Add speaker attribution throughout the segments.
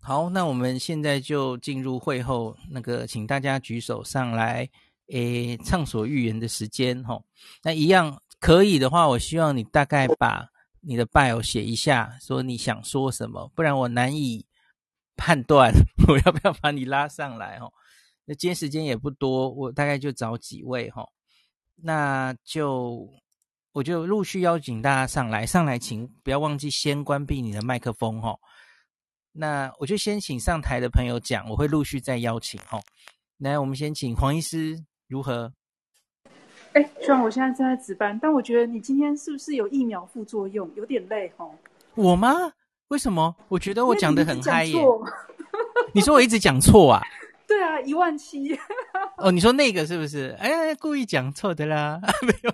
Speaker 1: 好，那我们现在就进入会后那个，请大家举手上来，诶，畅所欲言的时间哈。那一样可以的话，我希望你大概把你的 bio 写一下，说你想说什么，不然我难以判断 我要不要把你拉上来哈。那今天时间也不多，我大概就找几位哈，那就我就陆续邀请大家上来，上来请不要忘记先关闭你的麦克风哈。那我就先请上台的朋友讲，我会陆续再邀请哈。来，我们先请黄医师如何？
Speaker 2: 哎，虽然我现在正在值班，但我觉得你今天是不是有疫苗副作用，有点累哈？
Speaker 1: 我吗？为什么？我觉得我讲的很嗨耶。你说我一直讲错啊？
Speaker 2: 对啊，一万七。
Speaker 1: 哦，你说那个是不是？哎，故意讲错的啦，没有。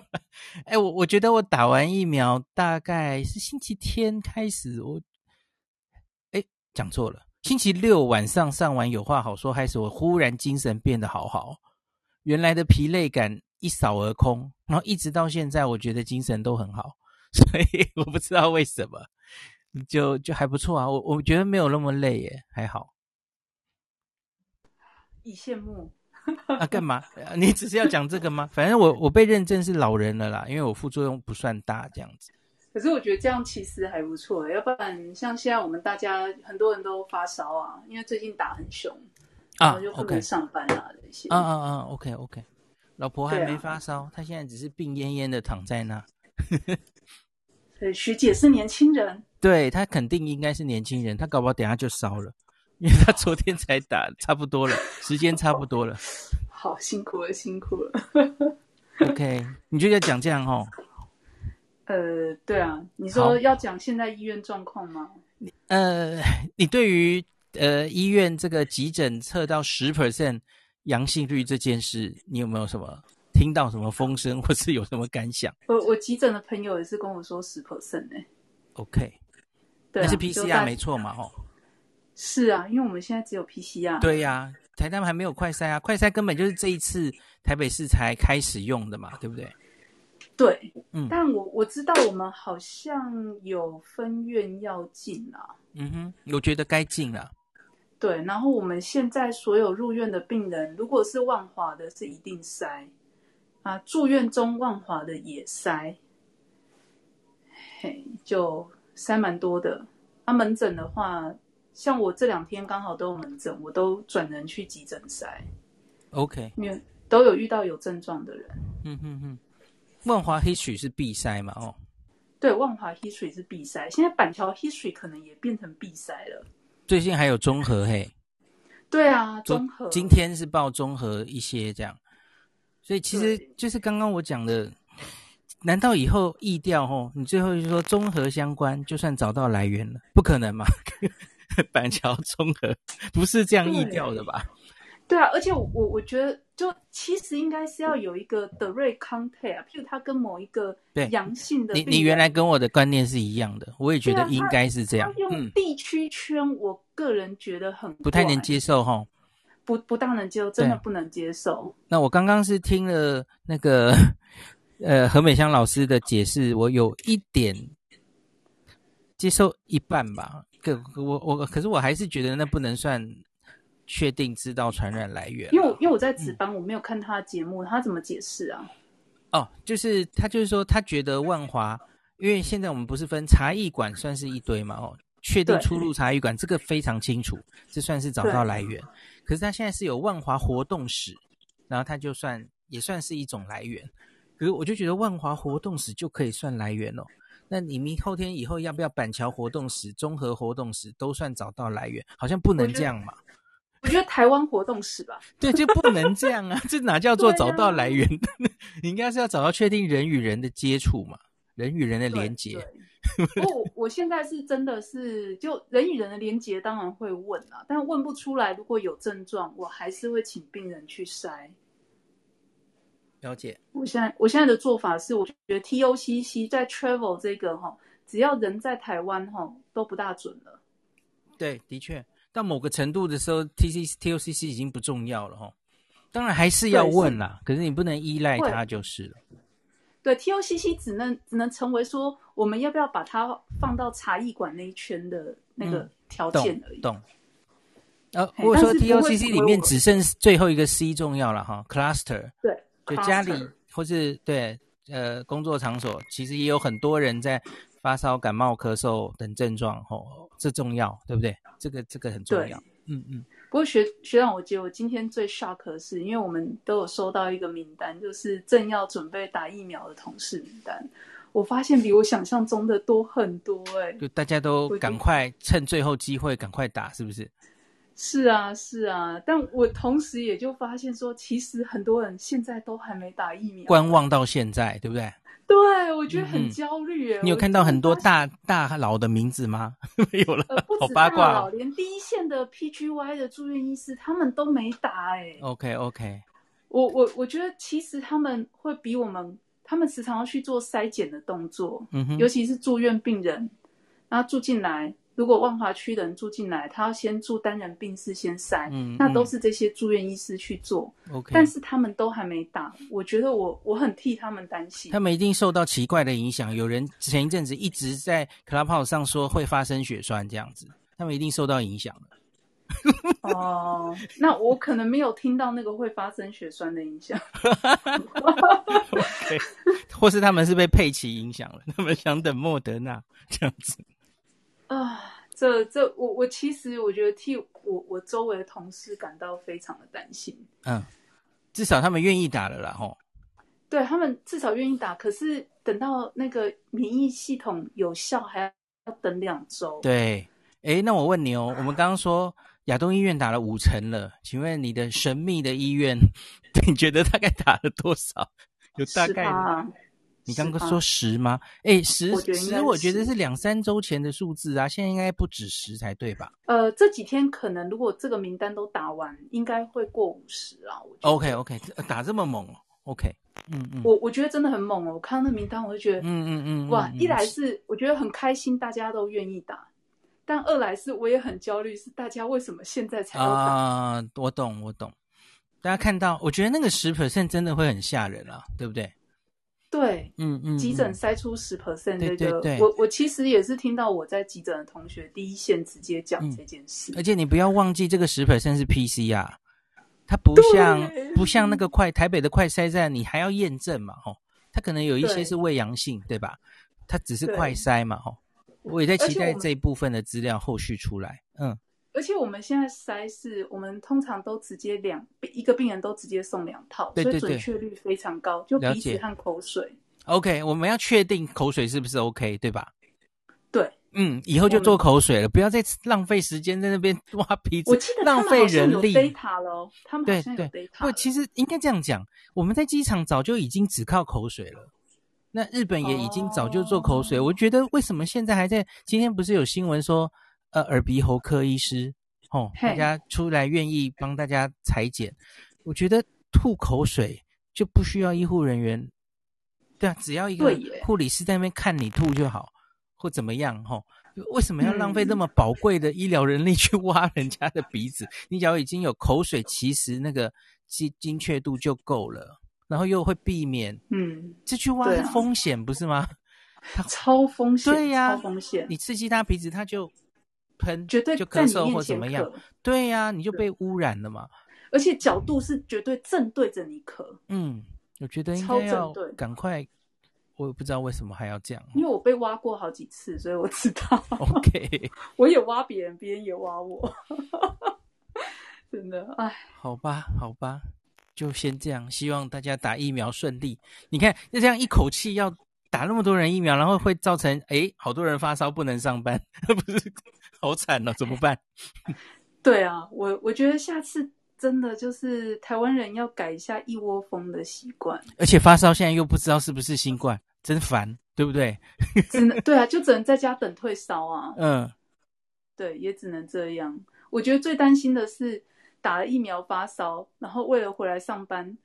Speaker 1: 哎，我我觉得我打完疫苗大概是星期天开始我。讲错了，星期六晚上上完有话好说开始，我忽然精神变得好好，原来的疲累感一扫而空，然后一直到现在，我觉得精神都很好，所以我不知道为什么，就就还不错啊，我我觉得没有那么累耶，还好。
Speaker 2: 以羡慕
Speaker 1: 啊？干嘛？你只是要讲这个吗？反正我我被认证是老人了啦，因为我副作用不算大，这样子。
Speaker 2: 可是我觉得这样其实还不错，要不然像现在我们大家很多人都发烧啊，因为最近打很凶，然后就不能上班啊这些。
Speaker 1: 啊啊啊！OK OK，老婆还没发烧，她、啊、现在只是病恹恹的躺在那。
Speaker 2: 对，学姐是年轻人，
Speaker 1: 对，她肯定应该是年轻人，她搞不好等下就烧了，因为她昨天才打，差不多了，时间差不多了。
Speaker 2: 好辛苦了，辛苦了。
Speaker 1: OK，你就要讲这样齁。
Speaker 2: 呃，对啊，你说要讲现在医院状况吗？
Speaker 1: 呃，你对于呃医院这个急诊测到十 percent 阳性率这件事，你有没有什么听到什么风声，或是有什么感想？
Speaker 2: 我我急诊的朋友也是跟我说十 percent 呢。
Speaker 1: OK，对啊，那是 PCR 没错嘛？哦，
Speaker 2: 是啊，因为我们现在只有 PCR。
Speaker 1: 对呀，啊，台大还没有快筛啊，快筛根本就是这一次台北市才开始用的嘛，对不对？
Speaker 2: 对，嗯，但我我知道我们好像有分院要进啊，
Speaker 1: 嗯哼，我觉得该进了。
Speaker 2: 对，然后我们现在所有入院的病人，如果是万华的，是一定筛啊，住院中万华的也筛，嘿，就筛蛮多的。啊，门诊的话，像我这两天刚好都有门诊，我都转人去急诊筛。
Speaker 1: OK，
Speaker 2: 因为都有遇到有症状的人。
Speaker 1: 嗯哼哼。万华 History 是必塞嘛？哦，
Speaker 2: 对，万华 History 是必塞。现在板桥 History 可能也变成必塞了。
Speaker 1: 最近还有综合嘿。
Speaker 2: 对啊，综合
Speaker 1: 今天是报综合一些这样，所以其实就是刚刚我讲的，难道以后疫调吼，你最后就说综合相关，就算找到来源了，不可能嘛？板桥综合不是这样疫调的吧？
Speaker 2: 对啊，而且我我我觉得，就其实应该是要有一个 direct contact 啊，譬如他跟某一个阳性的，
Speaker 1: 你你原来跟我的观念是一样的，我也觉得应该是这样。
Speaker 2: 用地区圈，我个人觉得很
Speaker 1: 不太能接受哈，
Speaker 2: 不不大能接受，真的不能接受。
Speaker 1: 那我刚刚是听了那个呃何美香老师的解释，我有一点接受一半吧。可我我可是我还是觉得那不能算。确定知道传染来源，
Speaker 2: 因为因为我在值班，我没有看他的节目，嗯，他怎么解释啊？
Speaker 1: 哦，就是他就是说，他觉得万华，因为现在我们不是分茶艺馆算是一堆嘛，哦，确定出入茶艺馆这个非常清楚，这算是找到来源。可是他现在是有万华活动史，然后他就算也算是一种来源。可是我就觉得万华活动史就可以算来源哦。那你明后天以后要不要板桥活动史、综合活动史都算找到来源？好像不能这样嘛。
Speaker 2: 我觉得台湾活动史吧，
Speaker 1: 对，就不能这样啊！这哪叫做找到来源？啊、你 应该是要找到确定人与人的接触嘛，人与人的连接。
Speaker 2: 我 我现在是真的是，就人与人的连接，当然会问啊，但问不出来。如果有症状，我还是会请病人去筛。
Speaker 1: 了解。
Speaker 2: 我现在我现在的做法是，我觉得 TOCC 在 travel 这个哈，只要人在台湾哈，都不大准了。
Speaker 1: 对，的确。到某个程度的时候，T C T O C C 已经不重要了哈。当然还是要问啦，可是你不能依赖它就是了。
Speaker 2: 对，T O C C 只能只能成为说，我们要不要把它放到茶艺馆那一圈的那个条件而已。
Speaker 1: 懂，懂呃，我说 TOCC 里面只剩最后一个 C 重要了哈，cluster。
Speaker 2: 对，
Speaker 1: 就家里或是对呃工作场所，其实也有很多人在发烧、感冒、咳嗽等症状，吼，这重要，对不对？这个这个很重要。嗯嗯。
Speaker 2: 不过学学长，我觉得我今天最 shock 的是，因为我们都有收到一个名单，就是正要准备打疫苗的同事名单。我发现比我想象中的多很多哎、欸！
Speaker 1: 就大家都赶快趁最后机会赶快打，是不是？
Speaker 2: 是啊，是啊。但我同时也就发现说，其实很多人现在都还没打疫苗，
Speaker 1: 观望到现在，对不对？
Speaker 2: 对，我觉得很焦虑、嗯。
Speaker 1: 你有看到很多大大佬的名字吗？没有了，好八卦、哦。
Speaker 2: 连第一线的 PGY 的住院医师他们都没打哎、欸。
Speaker 1: OK OK，
Speaker 2: 我我我觉得其实他们会比我们，他们时常要去做筛检的动作，嗯哼，尤其是住院病人，然后住进来。如果万华区的人住进来，他要先住单人病室先筛，嗯，那都是这些住院医师去做。OK，但是他们都还没打，我觉得我我很替他们担心。
Speaker 1: 他们一定受到奇怪的影响，有人前一阵子一直在 Clubhouse 上说会发生血栓这样子，他们一定受到影响了。
Speaker 2: 哦，那我可能没有听到那个会发生血栓的影响。
Speaker 1: okay, 或是他们是被佩奇影响了，他们想等莫德纳这样子。
Speaker 2: 啊，这这我我其实我觉得替我我周围的同事感到非常的担心。
Speaker 1: 嗯，至少他们愿意打了啦，吼。
Speaker 2: 对，他们至少愿意打，可是等到那个免疫系统有效，还要等两周。
Speaker 1: 对，哎，那我问你哦，我们刚刚说亚东医院打了五成了，请问你的神秘的医院，你觉得大概打了多少？有大概吗？你刚刚说十吗？哎，十十，我觉得是两三周前的数字啊，现在应该不止十才对吧？
Speaker 2: 呃，这几天可能如果这个名单都打完，应该会过五十啊。
Speaker 1: OK OK，打这么猛，OK，嗯嗯，
Speaker 2: 我我觉得真的很猛哦。我看到那名单，我就觉得，嗯嗯嗯，哇！一来是我觉得很开心，大家都愿意打，但二来是我也很焦虑，是大家为什么现在才
Speaker 1: 啊？我懂我懂，大家看到，我觉得那个十 percent 真的会很吓人啊，对不对？
Speaker 2: 对，嗯嗯，急诊塞出十 percent 这个，我我其实也是听到我在急诊的同学第一线直接讲这件事。
Speaker 1: 而且你不要忘记，这个十 percent 是 PCR，它不像不像那个快台北的快筛站，你还要验证嘛，吼，它可能有一些是未阳性，对吧？它只是快筛嘛，吼。我也在期待这一部分的资料后续出来，嗯。
Speaker 2: 而且我们现在筛是，我们通常都直接两一个病人都直接送两套，对对对，所以准确率非常高，就鼻子和口水。
Speaker 1: OK，我们要确定口水是不是 OK，对吧？
Speaker 2: 对，
Speaker 1: 嗯，以后就做口水了，不要再浪费时间在那边挖鼻子，浪费人力。
Speaker 2: data 了，他们好像有 data
Speaker 1: 对对，不，其实应该这样讲，我们在机场早就已经只靠口水了，那日本也已经早就做口水。Oh. 我觉得为什么现在还在？今天不是有新闻说？呃，耳鼻喉科医师，哦.大家出来愿意帮大家裁剪，我觉得吐口水就不需要医护人员，对啊，只要一个护理师在那边看你吐就好，或怎么样，哈、哦，为什么要浪费那么宝贵的医疗人力去挖人家的鼻子？嗯、你只要已经有口水，其实那个精精确度就够了，然后又会避免，嗯，这去挖是风险、啊、不是吗？
Speaker 2: 超风险，
Speaker 1: 对呀、啊，
Speaker 2: 超风险，
Speaker 1: 你刺激他鼻子，他就。喷
Speaker 2: 绝对
Speaker 1: 就咳嗽或怎么样？对呀、啊，你就被污染了嘛。
Speaker 2: 而且角度是绝对正对着你咳。
Speaker 1: 嗯，我觉得应该要赶快。我也不知道为什么还要这样。
Speaker 2: 因为我被挖过好几次，所以我知道。
Speaker 1: OK，
Speaker 2: 我也挖别人，别人也挖我。真的，哎，
Speaker 1: 好吧，好吧，就先这样。希望大家打疫苗顺利。你看，就这样一口气要打那么多人疫苗，然后会造成哎，好多人发烧不能上班，不是？好惨了，怎么办？
Speaker 2: 对啊，我我觉得下次真的就是台湾人要改一下一窝蜂的习惯。
Speaker 1: 而且发烧现在又不知道是不是新冠，真烦，对不对？
Speaker 2: 只能对啊，就只能在家等退烧啊。嗯，对，也只能这样。我觉得最担心的是打了疫苗发烧，然后为了回来上班，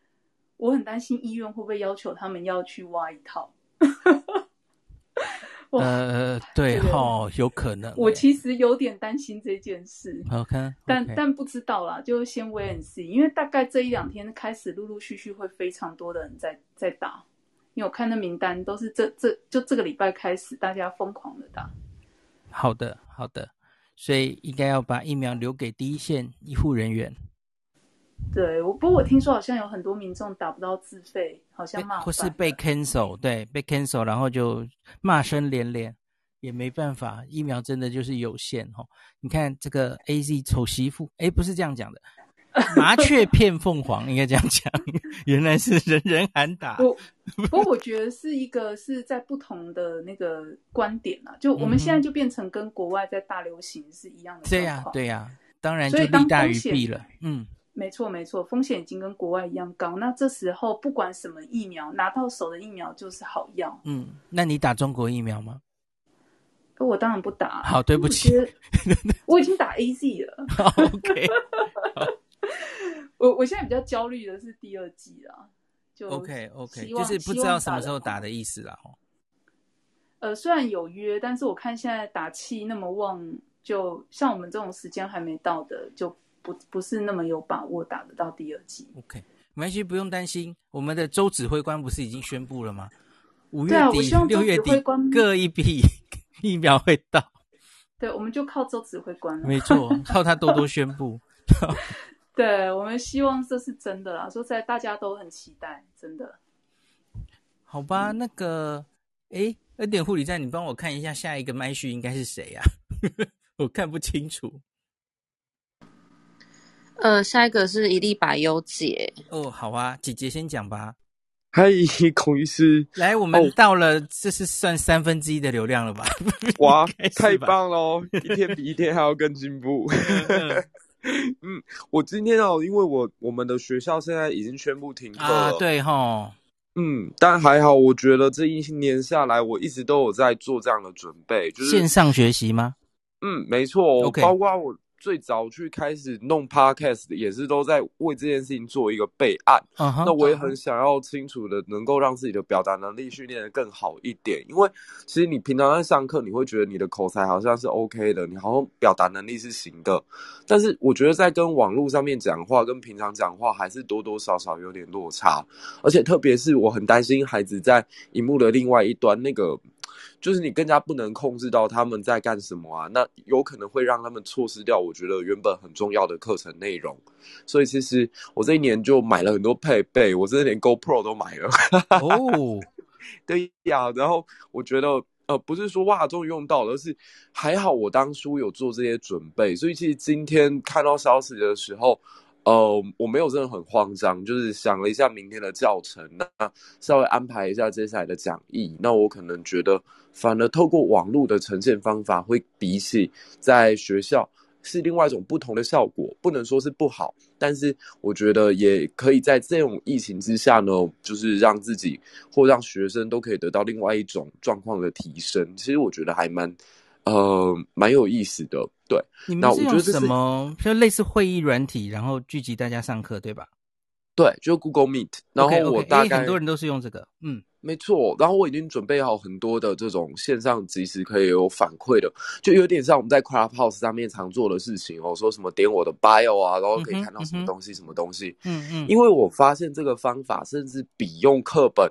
Speaker 2: 我很担心医院会不会要求他们要去挖一套。
Speaker 1: 呃，对哈，有可能。
Speaker 2: 我其实有点担心这件事。
Speaker 1: OK，, okay.
Speaker 2: 但但不知道啦，就先 wait and see，因为大概这一两天开始，陆陆续续会非常多的人在在打。因为我看那名单都是这这就这个礼拜开始，大家疯狂的打。
Speaker 1: 好的，好的。所以应该要把疫苗留给第一线医护人员。
Speaker 2: 对，我不过我听说好像有很多民众打不到自费，好像骂
Speaker 1: 或是被 cancel，对，被 cancel，然后就骂声连连，也没办法，疫苗真的就是有限哦。你看这个 AZ 丑媳妇，哎，不是这样讲的。麻雀骗凤凰，应该这样讲。原来是人人喊打。不，
Speaker 2: 不过我觉得是一个是在不同的那个观点啊。就我们现在就变成跟国外在大流行是一样的。
Speaker 1: 对呀，对呀，当然就利大于弊了。嗯，
Speaker 2: 没错没错，风险已经跟国外一样高。那这时候不管什么疫苗，拿到手的疫苗就是好药。
Speaker 1: 嗯，那你打中国疫苗吗？
Speaker 2: 我当然不打。
Speaker 1: 好，对不起，
Speaker 2: 我已经打 AZ 了。
Speaker 1: OK。
Speaker 2: 我我现在比较焦虑的是第二季啊，就
Speaker 1: OK OK，就是不知道什么时候打的意思啦。
Speaker 2: 呃，虽然有约，但是我看现在打气那么旺，就像我们这种时间还没到的，就不不是那么有把握打得到第二季。
Speaker 1: OK，没关系，不用担心。我们的周指挥官不是已经宣布了吗？五月底、六月底各一批疫苗会到。
Speaker 2: 对，我们就靠周指挥官了。
Speaker 1: 没错，靠他多多宣布。
Speaker 2: 对，我们希望这是真的啦，说实在大家都很期待，真的。
Speaker 1: 好吧，嗯、那个，哎，恩典护理站，你帮我看一下下一个麦序应该是谁呀、啊？我看不清楚。
Speaker 3: 呃，下一个是一粒百优姐。
Speaker 1: 哦，好啊，姐姐先讲吧。
Speaker 4: 嗨，孔医师，
Speaker 1: 来，我们到了，哦、这是算三分之一的流量了吧？
Speaker 4: 哇，太棒了，一天比一天还要更进步。嗯，我今天哦，因为我我们的学校现在已经宣布停课了，
Speaker 1: 啊、对哈，
Speaker 4: 嗯，但还好，我觉得这一年下来，我一直都有在做这样的准备，就是
Speaker 1: 线上学习吗？
Speaker 4: 嗯，没错，Okay. 包括我。最早去开始弄 podcast 的也是都在为这件事情做一个备案。Uh huh. 那我也很想要清楚的能够让自己的表达能力训练的更好一点，因为其实你平常在上课，你会觉得你的口才好像是 OK 的，你好像表达能力是行的，但是我觉得在跟网络上面讲话跟平常讲话还是多多少少有点落差，而且特别是我很担心孩子在荧幕的另外一端那个。就是你更加不能控制到他们在干什么啊，那有可能会让他们错失掉我觉得原本很重要的课程内容。所以其实我这一年就买了很多配备，我真的连 GoPro 都买了。哦，对呀，然后我觉得呃不是说哇终于用到了，而是还好我当初有做这些准备，所以其实今天看到消息的时候。呃，我没有真的很慌张，就是想了一下明天的教程，那稍微安排一下接下来的讲义。那我可能觉得，反而透过网络的呈现方法，会比起在学校是另外一种不同的效果。不能说是不好，但是我觉得也可以在这种疫情之下呢，就是让自己或让学生都可以得到另外一种状况的提升。其实我觉得还蛮。呃，蛮有意思的，对。
Speaker 1: 你们是用什么？就类似会议软体，然后聚集大家上课，对吧？
Speaker 4: 对，就 Google Meet。然后我大概
Speaker 1: okay, okay, 很多人都是用这个，嗯，
Speaker 4: 没错。然后我已经准备好很多的这种线上即时可以有反馈的，就有点像我们在 Clubhouse 上面常做的事情哦，说什么点我的 Bio 啊，然后可以看到什么东西，嗯、什么东西。嗯嗯。因为我发现这个方法甚至比用课本。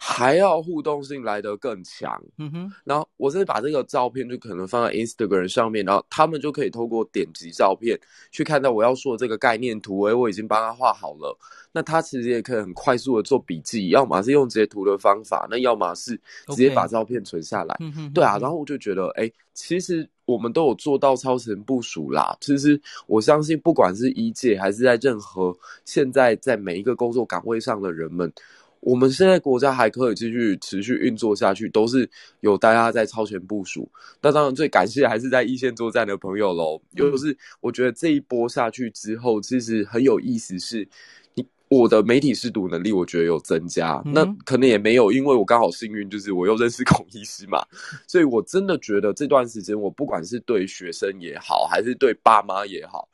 Speaker 4: 还要互动性来得更强，嗯哼，然后我是把这个照片就可能放在 Instagram 上面，然后他们就可以透过点击照片去看到我要说的这个概念图，诶，我已经帮他画好了。那他其实也可以很快速的做笔记，要么是用截图的方法，那要么是直接把照片存下来。嗯哼，对啊，然后我就觉得，诶，其实我们都有做到超前部署啦。其实我相信，不管是一界还是在任何现在在每一个工作岗位上的人们。我们现在国家还可以继续持续运作下去，都是有大家在超前部署。那当然最感谢还是在一线作战的朋友喽。又、就是我觉得这一波下去之后，其实很有意思是，是你我的媒体识读能力，我觉得有增加。嗯、那可能也没有，因为我刚好幸运，就是我又认识孔医师嘛，所以我真的觉得这段时间，我不管是对学生也好，还是对爸妈也好，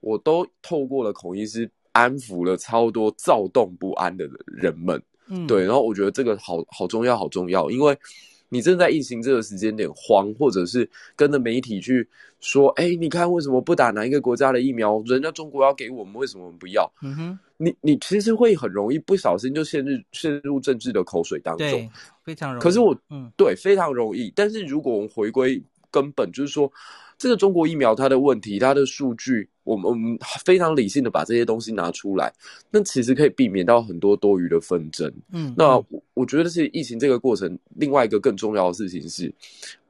Speaker 4: 我都透过了孔医师。安抚了超多躁动不安的人们，嗯，对，然后我觉得这个好好重要，好重要，因为你正在疫情这个时间点慌，或者是跟着媒体去说，哎，你看为什么不打哪一个国家的疫苗？人家中国要给我们，为什么我们不要？嗯哼，你你其实会很容易不小心就陷入陷入政治的口水当中，
Speaker 1: 非常容易。
Speaker 4: 可是我，嗯，对，非常容易。但是如果我们回归根本，就是说。这个中国疫苗它的问题，它的数据，我们我们非常理性的把这些东西拿出来，那其实可以避免到很多多余的纷争。嗯，那我我觉得是疫情这个过程，另外一个更重要的事情是，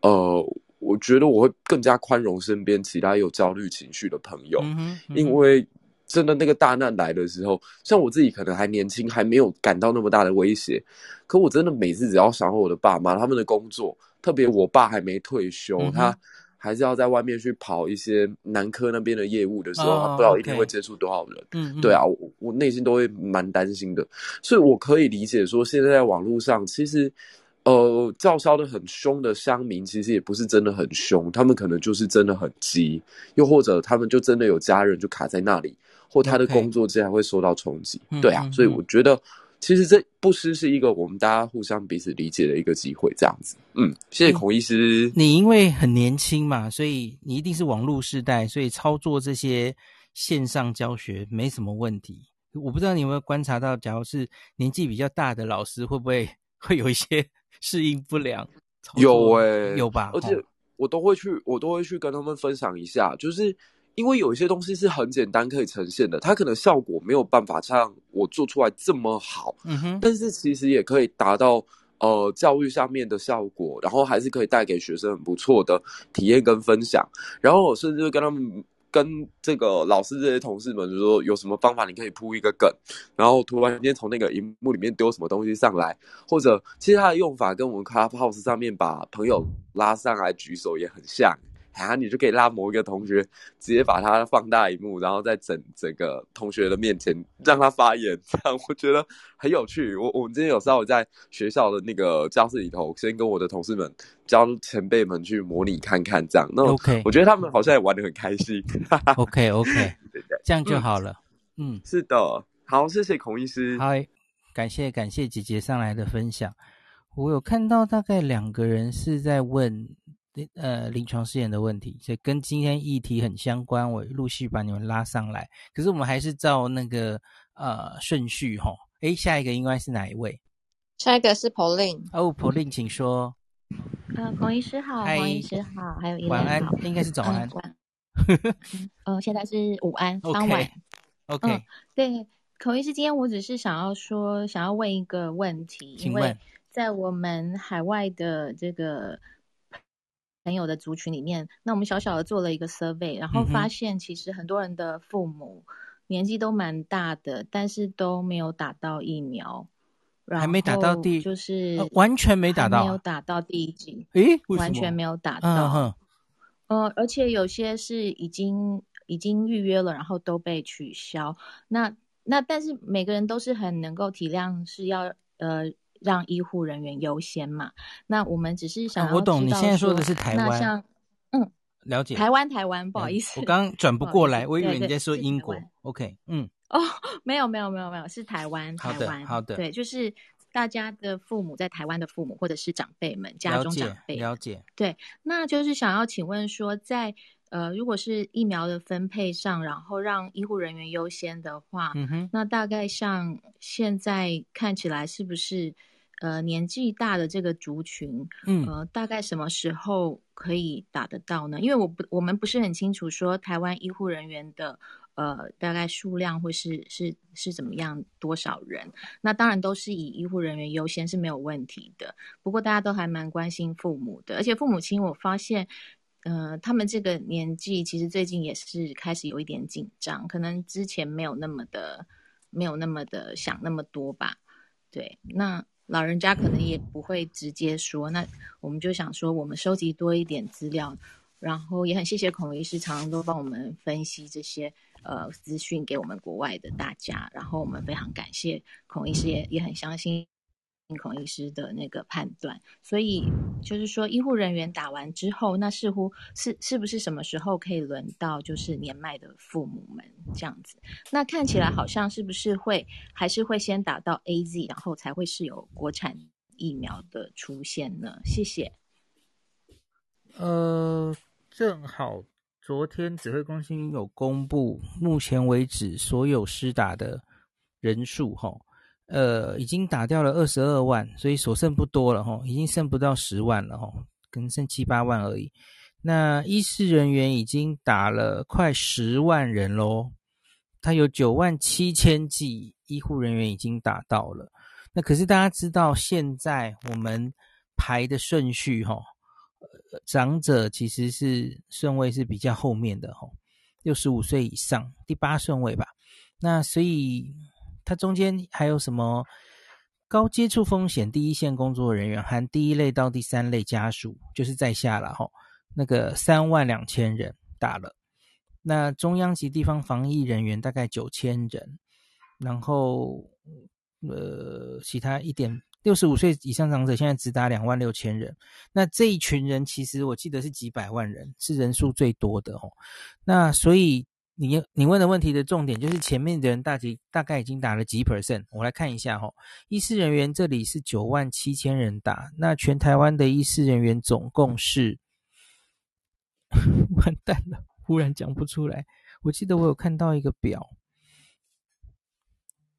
Speaker 4: 呃，我觉得我会更加宽容身边其他有焦虑情绪的朋友，嗯嗯，因为真的那个大难来的时候，像我自己可能还年轻，还没有感到那么大的威胁，可我真的每次只要想到我的爸妈他们的工作。特别我爸还没退休，嗯，他还是要在外面去跑一些南科那边的业务的时候，不知道一天会接触多少人。嗯，对啊，我我内心都会蛮担心的，所以我可以理解说，现在在网络上，其实呃叫嚣的很凶的乡民，其实也不是真的很凶，他们可能就是真的很急，又或者他们就真的有家人就卡在那里，或他的工作竟然会受到冲击。对啊，嗯，所以我觉得。其实这不失是一个我们大家互相彼此理解的一个机会，这样子。嗯，谢谢孔医师。
Speaker 1: 你因为很年轻嘛，所以你一定是网络世代，所以操作这些线上教学没什么问题。我不知道你有没有观察到，假如是年纪比较大的老师，会不会会有一些 适应不良？
Speaker 4: 有诶、欸，
Speaker 1: 有吧？
Speaker 4: 而且我都会去，我都会去跟他们分享一下，就是。因为有一些东西是很简单可以呈现的，它可能效果没有办法像我做出来这么好，嗯哼，但是其实也可以达到呃教育上面的效果，然后还是可以带给学生很不错的体验跟分享。然后我甚至跟他们跟这个老师这些同事们就说，有什么方法你可以铺一个梗，然后突然间从那个荧幕里面丢什么东西上来，或者其实它的用法跟我们 Clubhouse 上面把朋友拉上来举手也很像。啊，你就可以拉某一个同学，直接把他放大一幕，然后在整整个同学的面前让他发言，这样我觉得很有趣。我我们今天有时候在学校的那个教室里头，先跟我的同事们教前辈们去模拟看看，这样。那 OK，我觉得他们好像也玩的很开心。
Speaker 1: OK OK，这样就好了。嗯，
Speaker 4: 嗯是的，好，谢谢孔医师。
Speaker 1: 嗨，感谢感谢姐姐上来的分享。我有看到大概两个人是在问。呃，临床试验的问题，所以跟今天议题很相关，我陆续把你们拉上来。可是我们还是照那个呃顺序齁。诶，下一个应该是哪一位？
Speaker 3: 下一个是 Pauline。
Speaker 1: 哦，Pauline，请说。
Speaker 5: 呃，孔医师好，黄医师好，还有医
Speaker 1: 晚安，应该是早安。
Speaker 5: 嗯，呃，现在是午安，傍晚。
Speaker 1: OK。
Speaker 5: 嗯，对，孔医师，今天我只是想要说，想要问一个问题，
Speaker 1: 请问，
Speaker 5: 因为在我们海外的这个。朋友的族群里面，那我们小小的做了一个 survey，然后发现其实很多人的父母年纪都蛮大的，但是都没有打到疫苗，
Speaker 1: 还没打到第，
Speaker 5: 就是、
Speaker 1: 呃、完全没打到，
Speaker 5: 没有打到第一剂，
Speaker 1: 诶，
Speaker 5: 完全没有打到，嗯、呃，而且有些是已经已经预约了，然后都被取消。那那但是每个人都是很能够体谅，是要呃。让医护人员优先嘛？那我们只是想我懂，
Speaker 1: 你现在说的是台湾，
Speaker 5: 像嗯，
Speaker 1: 了解
Speaker 5: 台湾，台湾，不好意思，
Speaker 1: 嗯、我刚刚转不过来，我以为你在说英国。OK，嗯，
Speaker 5: 哦，没有，没有，没有，没有，是台湾，台湾，
Speaker 1: 好的，
Speaker 5: 对，就是大家的父母在台湾的父母或者是长辈们，家中长辈，
Speaker 1: 了解，
Speaker 5: 对，那就是想要请问说，在呃，如果是疫苗的分配上，然后让医护人员优先的话，嗯哼，那大概像现在看起来是不是？呃，年纪大的这个族群，嗯，呃，大概什么时候可以打得到呢？因为我不，我们不是很清楚说台湾医护人员的，呃，大概数量会是是是怎么样，多少人？那当然都是以医护人员优先是没有问题的。不过大家都还蛮关心父母的，而且父母亲我发现，呃，他们这个年纪其实最近也是开始有一点紧张，可能之前没有那么的，没有那么的想那么多吧。对，那。老人家可能也不会直接说，那我们就想说，我们收集多一点资料，然后也很谢谢孔医师常常都帮我们分析这些呃资讯给我们国外的大家，然后我们非常感谢孔医师也，也很相信。孔医师的那个判断，所以就是说，医护人员打完之后，那似乎是是不是什么时候可以轮到就是年迈的父母们这样子？那看起来好像是不是会还是会先打到 AZ，然后才会是有国产疫苗的出现呢？谢谢。
Speaker 1: 呃，正好昨天指挥中心有公布，目前为止所有施打的人数，哈。呃，已经打掉了二十二万，所以所剩不多了哈，已经剩不到十万了哈，可能剩七八万而已。那医师人员已经打了快十万人喽，他有九万七千剂医护人员已经打到了。那可是大家知道，现在我们排的顺序哈，长者其实是顺位是比较后面的哈，六十五岁以上第八顺位吧。那所以它中间还有什么高接触风险第一线工作人员，含第一类到第三类家属，就是在下了哈。那个三万两千人打了，那中央及地方防疫人员大概九千人，然后呃，其他一点六十五岁以上长者现在只打两万六千人，那这一群人其实我记得是几百万人，是人数最多的哦。那所以你你问的问题的重点就是前面的人大几大概已经打了几 percent，我来看一下哈、哦，医师人员这里是九万七千人打，那全台湾的医师人员总共是。完蛋了，忽然讲不出来。我记得我有看到一个表，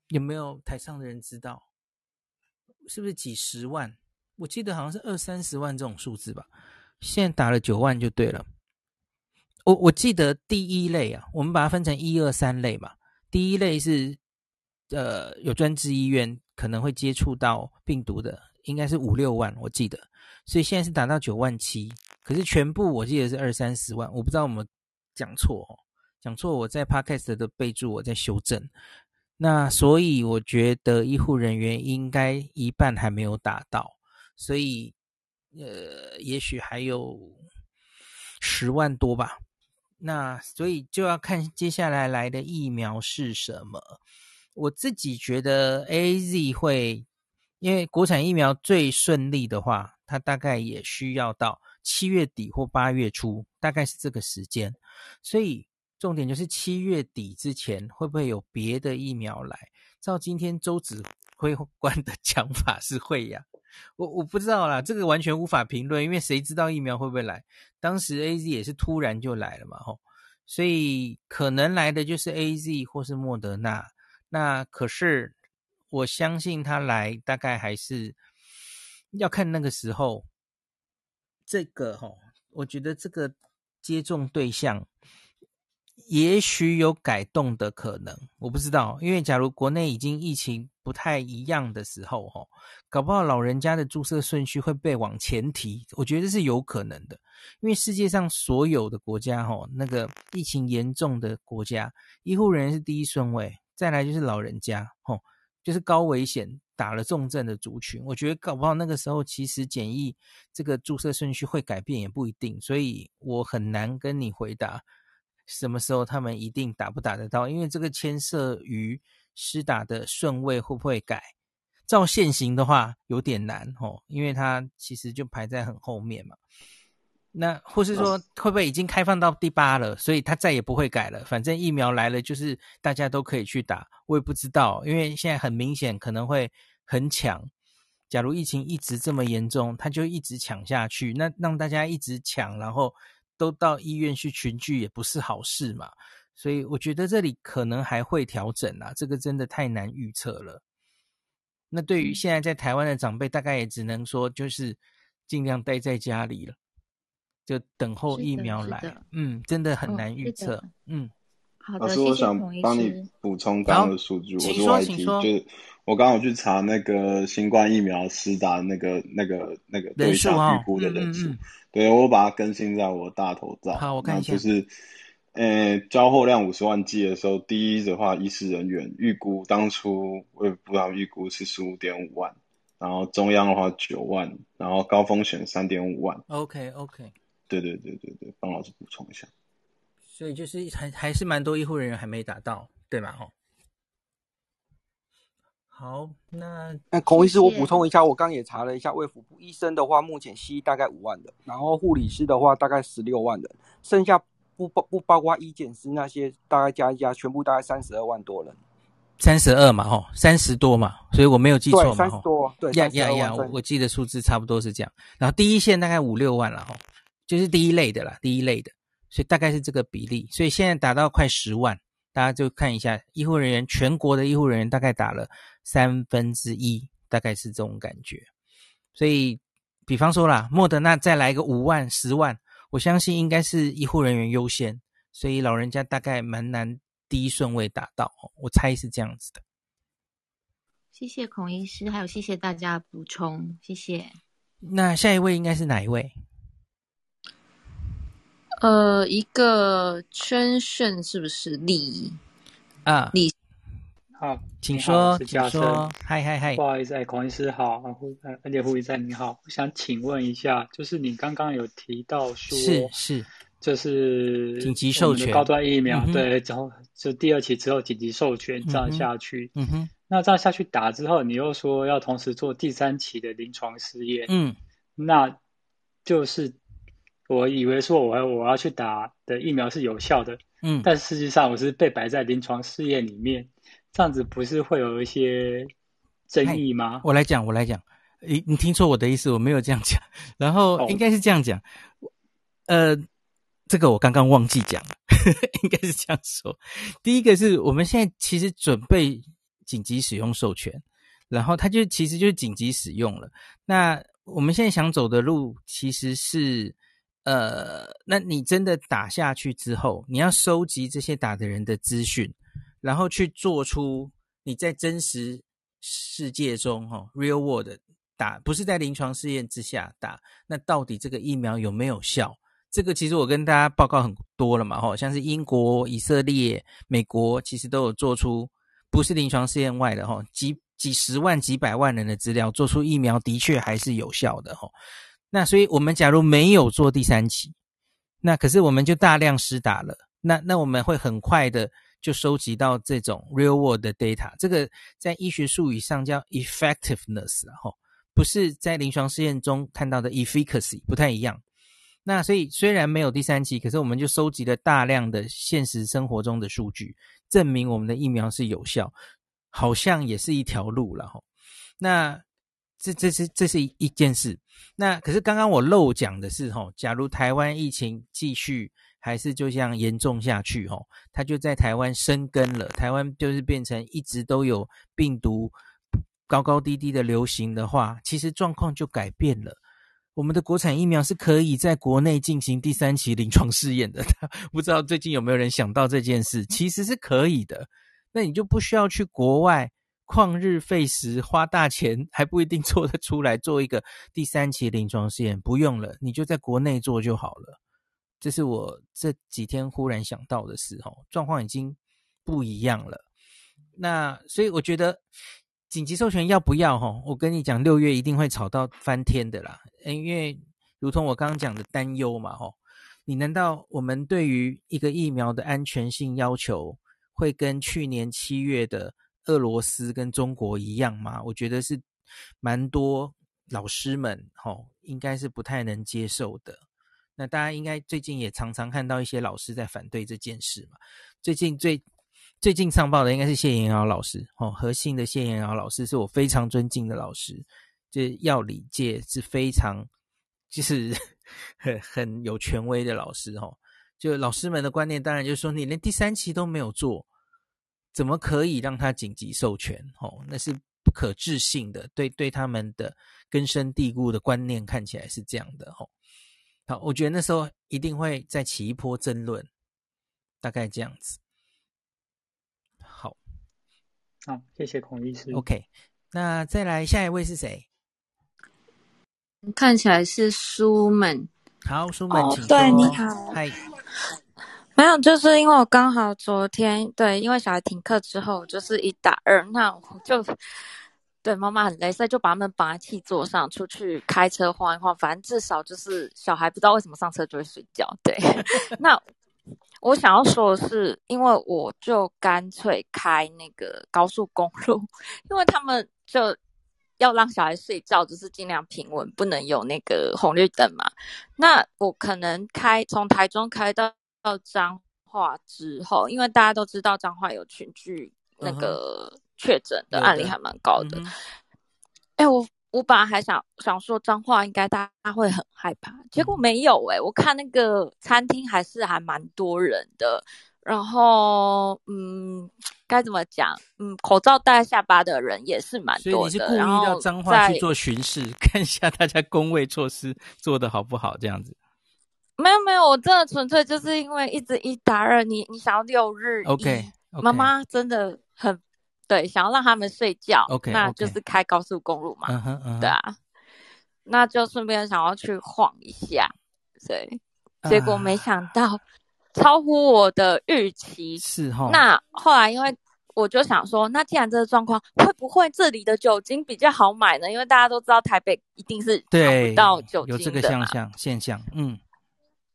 Speaker 1: 有没有台上的人知道？是不是几十万？我记得好像是二三十万这种数字吧。现在打了九万就对了。我我记得第一类啊，我们把它分成一二三类嘛。第一类是呃有专职医院可能会接触到病毒的，应该是五六万，我记得。所以现在是打到九万七。可是全部我记得是二三十万，我不知道我们讲错哦，讲错我在 Podcast 的备注我在修正。那所以我觉得医护人员应该一半还没有打到，所以呃，也许还有十万多吧。那所以就要看接下来来的疫苗是什么。我自己觉得 AZ 会，因为国产疫苗最顺利的话，它大概也需要到。七月底或八月初，大概是这个时间，所以重点就是七月底之前会不会有别的疫苗来？照今天周指挥官的 讲法是会呀，我我不知道啦，这个完全无法评论，因为谁知道疫苗会不会来？当时 AZ 也是突然就来了嘛，吼，所以可能来的就是 AZ 或是莫德纳，那可是我相信他来大概还是要看那个时候。这个哈，我觉得这个接种对象也许有改动的可能，我不知道，因为假如国内已经疫情不太一样的时候，哈，搞不好老人家的注射顺序会被往前提，我觉得是有可能的，因为世界上所有的国家，哈，那个疫情严重的国家，医护人员是第一顺位，再来就是老人家，哈，就是高危险。打了重症的族群，我觉得搞不好那个时候其实检疫这个注射顺序会改变也不一定，所以我很难跟你回答什么时候他们一定打不打得到，因为这个牵涉于施打的顺位会不会改。照现行的话有点难哦，因为它其实就排在很后面嘛。那或是说会不会已经开放到第八了，所以它再也不会改了？反正疫苗来了，就是大家都可以去打。我也不知道，因为现在很明显可能会很抢。假如疫情一直这么严重，它就一直抢下去，那让大家一直抢，然后都到医院去群聚，也不是好事嘛。所以我觉得这里可能还会调整啊，这个真的太难预测了。那对于现在在台湾的长辈，大概也只能说就是尽量待在家里了。就等候疫苗来，嗯，真的很难预测，嗯。
Speaker 5: 好的，
Speaker 6: 老师，我想帮你补充刚刚的数据，我是 YT，就是我刚刚有去查那个新冠疫苗施打那个那个那个对象预估的人数，对，我把它更新在我大头照。
Speaker 1: 好，我看一下。
Speaker 6: 就是，呃，交货量五十万剂的时候，第一的话，医师人员预估当初我也不知道预估是十五点五万，然后中央的话九万，然后高风险三点五万。
Speaker 1: OK，OK。
Speaker 6: 对对对对对，帮老师补充一下。
Speaker 1: 所以就是还还是蛮多医护人员还没打到，对吗？哦，好，那
Speaker 7: 那孔医师，我补充一下，我刚也查了一下，卫福部医生的话，目前西医大概五万的，然后护理师的话大概十六万的，剩下不包不包括医检师那些，大概加一加，全部大概三十二万多人。
Speaker 1: 三十二嘛，吼，三十多嘛，所以我没有记错嘛，吼。
Speaker 7: 三十多，对，
Speaker 1: 呀呀呀，我我记得数字差不多是这样。然后第一线大概五六万了，吼。就是第一类的啦，第一类的，所以大概是这个比例。所以现在打到快十万，大家就看一下医护人员，全国的医护人员大概打了三分之一，大概是这种感觉。所以，比方说啦，莫德纳再来个五万、十万，我相信应该是医护人员优先，所以老人家大概蛮难第一顺位打到，我猜是这样子的。
Speaker 5: 谢谢孔医师，还有谢谢大家补充，谢谢。
Speaker 1: 那下一位应该是哪一位？
Speaker 3: 呃，一个圈炫是不是？李
Speaker 1: 啊？李，
Speaker 8: 好，
Speaker 1: 请说，
Speaker 8: 请说。
Speaker 1: 嗨嗨嗨，
Speaker 8: 不好意思，孔医师好，而且护理站你好，我想请问一下，就是你刚刚有提到说，
Speaker 1: 是是，
Speaker 8: 就是
Speaker 1: 紧急授权。
Speaker 8: 高端疫苗，嗯、对，然后就第二期之后紧急授权这样下去，
Speaker 1: 嗯哼，
Speaker 8: 那这样下去打之后，你又说要同时做第三期的临床试验，
Speaker 1: 嗯，
Speaker 8: 那就是。我以为说我要我要去打的疫苗是有效的，
Speaker 1: 嗯，
Speaker 8: 但实际上我是被摆在临床试验里面，这样子不是会有一些争议吗？
Speaker 1: 我来讲，我来讲，你你听错我的意思，我没有这样讲，然后应该是这样讲，哦、呃，这个我刚刚忘记讲了，应该是这样说。第一个是我们现在其实准备紧急使用授权，然后它就其实就是紧急使用了。那我们现在想走的路其实是。呃，那你真的打下去之后，你要收集这些打的人的资讯，然后去做出你在真实世界中，哈，real world 打，不是在临床试验之下打，那到底这个疫苗有没有效？这个其实我跟大家报告很多了嘛，哈，像是英国、以色列、美国，其实都有做出不是临床试验外的，哈，几几十万、几百万人的资料，做出疫苗的确还是有效的，哈。那所以，我们假如没有做第三期，那可是我们就大量施打了。那那我们会很快的就收集到这种 real world 的 data。这个在医学术语上叫 effectiveness，然后不是在临床试验中看到的 efficacy，不太一样。那所以虽然没有第三期，可是我们就收集了大量的现实生活中的数据，证明我们的疫苗是有效，好像也是一条路了哈。那。这这是这是一一件事，那可是刚刚我漏讲的是吼，假如台湾疫情继续还是就这样严重下去吼，它就在台湾生根了，台湾就是变成一直都有病毒高高低低的流行的话，其实状况就改变了。我们的国产疫苗是可以在国内进行第三期临床试验的，不知道最近有没有人想到这件事？其实是可以的，那你就不需要去国外。旷日费时，花大钱还不一定做得出来，做一个第三期临床试验不用了，你就在国内做就好了。这是我这几天忽然想到的事，吼，状况已经不一样了。那所以我觉得紧急授权要不要？吼，我跟你讲，六月一定会吵到翻天的啦。因为如同我刚刚讲的担忧嘛，吼，你难道我们对于一个疫苗的安全性要求会跟去年七月的？俄罗斯跟中国一样吗？我觉得是蛮多老师们吼，应该是不太能接受的。那大家应该最近也常常看到一些老师在反对这件事嘛。最近最最近上报的应该是谢延尧老师哦，和信的谢延尧老师是我非常尊敬的老师，就药理界是非常就是 很很有权威的老师哦。就老师们的观念，当然就是说你连第三期都没有做。怎么可以让他紧急授权？哦，那是不可置信的。对对，他们的根深蒂固的观念看起来是这样的。哦，好，我觉得那时候一定会再起一波争论，大概这样子。好，
Speaker 8: 好，谢谢孔医师。
Speaker 1: OK，那再来下一位是谁？
Speaker 3: 看起来是舒曼。
Speaker 1: 好，舒曼，请说。
Speaker 3: 对，你好。
Speaker 1: 嗨。
Speaker 3: 没有，就是因为我刚好昨天对，因为小孩停课之后，就是一打二，那我就对妈妈很累，所以就把他们绑在气座上出去开车晃一晃，反正至少就是小孩不知道为什么上车就会睡觉。对，那我想要说的是，因为我就干脆开那个高速公路，因为他们就要让小孩睡觉，就是尽量平稳，不能有那个红绿灯嘛。那我可能开从台中开到。到彰化之后，因为大家都知道彰化有群聚那个确诊的案例还蛮高的。哎、嗯欸，我我本来还想想说彰化应该大家会很害怕，结果没有哎、欸。我看那个餐厅还是还蛮多人的，然后嗯，该怎么讲？嗯，口罩戴在下巴的人也是蛮多的。
Speaker 1: 所以你是故意到彰化去做巡视，看一下大家工位措施做的好不好，这样子。
Speaker 3: 没有没有，我真的纯粹就是因为一直一打二，你你想要六日一
Speaker 1: ，OK，
Speaker 3: 妈妈真的很对，想要让他们睡觉
Speaker 1: ，OK，
Speaker 3: 那就是开高速公路嘛，
Speaker 1: 嗯哼嗯哼。
Speaker 3: 对啊，那就顺便想要去晃一下，对，结果没想到、uh, 超乎我的预期，
Speaker 1: 是哈，
Speaker 3: 那后来因为。我就想说，那既然这个状况，会不会这里的酒精比较好买呢？因为大家都知道台北一定是买不到酒精的嘛。
Speaker 1: 有这个现象现象，嗯，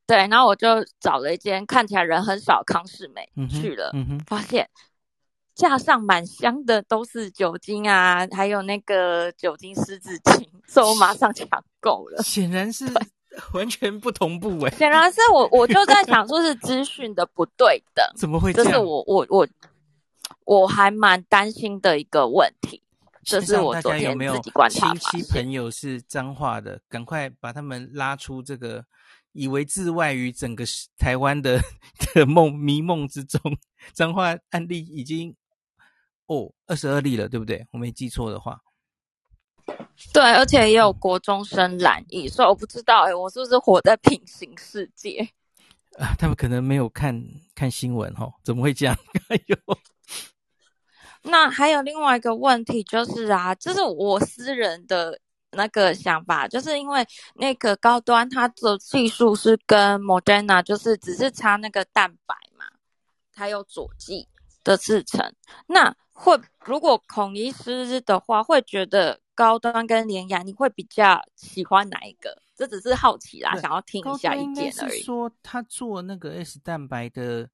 Speaker 3: 对。然后我就找了一间看起来人很少康世美、嗯、去了，发现架上满箱的都是酒精啊，还有那个酒精湿纸巾，所以我马上抢购了。
Speaker 1: 显然是完全不同步哎、欸，
Speaker 3: 显然是我我就在想说是资讯的不对等，
Speaker 1: 怎么会这样？
Speaker 3: 这是我我我。我我还蛮担心的一个问题，这是我昨天自己观察。
Speaker 1: 亲戚朋友是脏话的，赶快把他们拉出这个以为自外于整个 台湾的的梦迷梦之中。彰化案例已经哦二十二例了，对不对？我没记错的话。
Speaker 3: 对，而且也有国中生染疫，所以我不知道哎，我是不是活在平行世界
Speaker 1: 啊？他们可能没有看看新闻哦，怎么会这样？哎呦！
Speaker 3: 那还有另外一个问题就是啊，这是我私人的那个想法，就是因为那个高端它的技术是跟 Moderna 就是只是差那个蛋白嘛，还有佐剂的制成。那会如果孔医师的话，会觉得高端跟联雅，你会比较喜欢哪一个？这只是好奇啦，想要听一下意见而已。
Speaker 1: 说他做那个 S 蛋白的，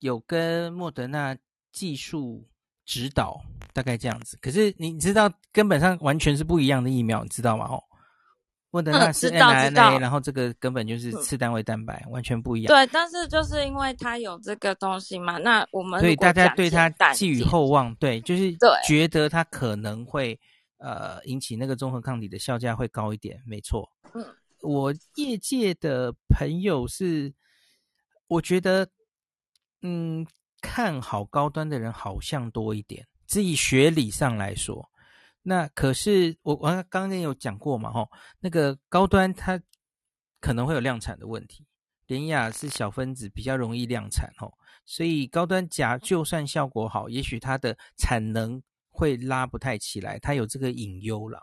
Speaker 1: 有跟莫德纳技术。指导大概这样子，可是你知道根本上完全是不一样的疫苗，你知道吗？哦，莫德纳是 mRNA，然后这个根本就是次单位蛋白，嗯，完全不一样。
Speaker 3: 对，但是就是因为它有这个东西嘛，那我们
Speaker 1: 所以大家对它寄予厚望，对，就是觉得它可能会呃引起那个综合抗体的效价会高一点，没错。
Speaker 3: 嗯，
Speaker 1: 我业界的朋友是，我觉得，嗯。看好高端的人好像多一点，至于学理上来说，那可是我我刚刚有讲过嘛，吼，那个高端它可能会有量产的问题，联雅是小分子比较容易量产，吼，所以高端假就算效果好，也许它的产能会拉不太起来，它有这个隐忧了，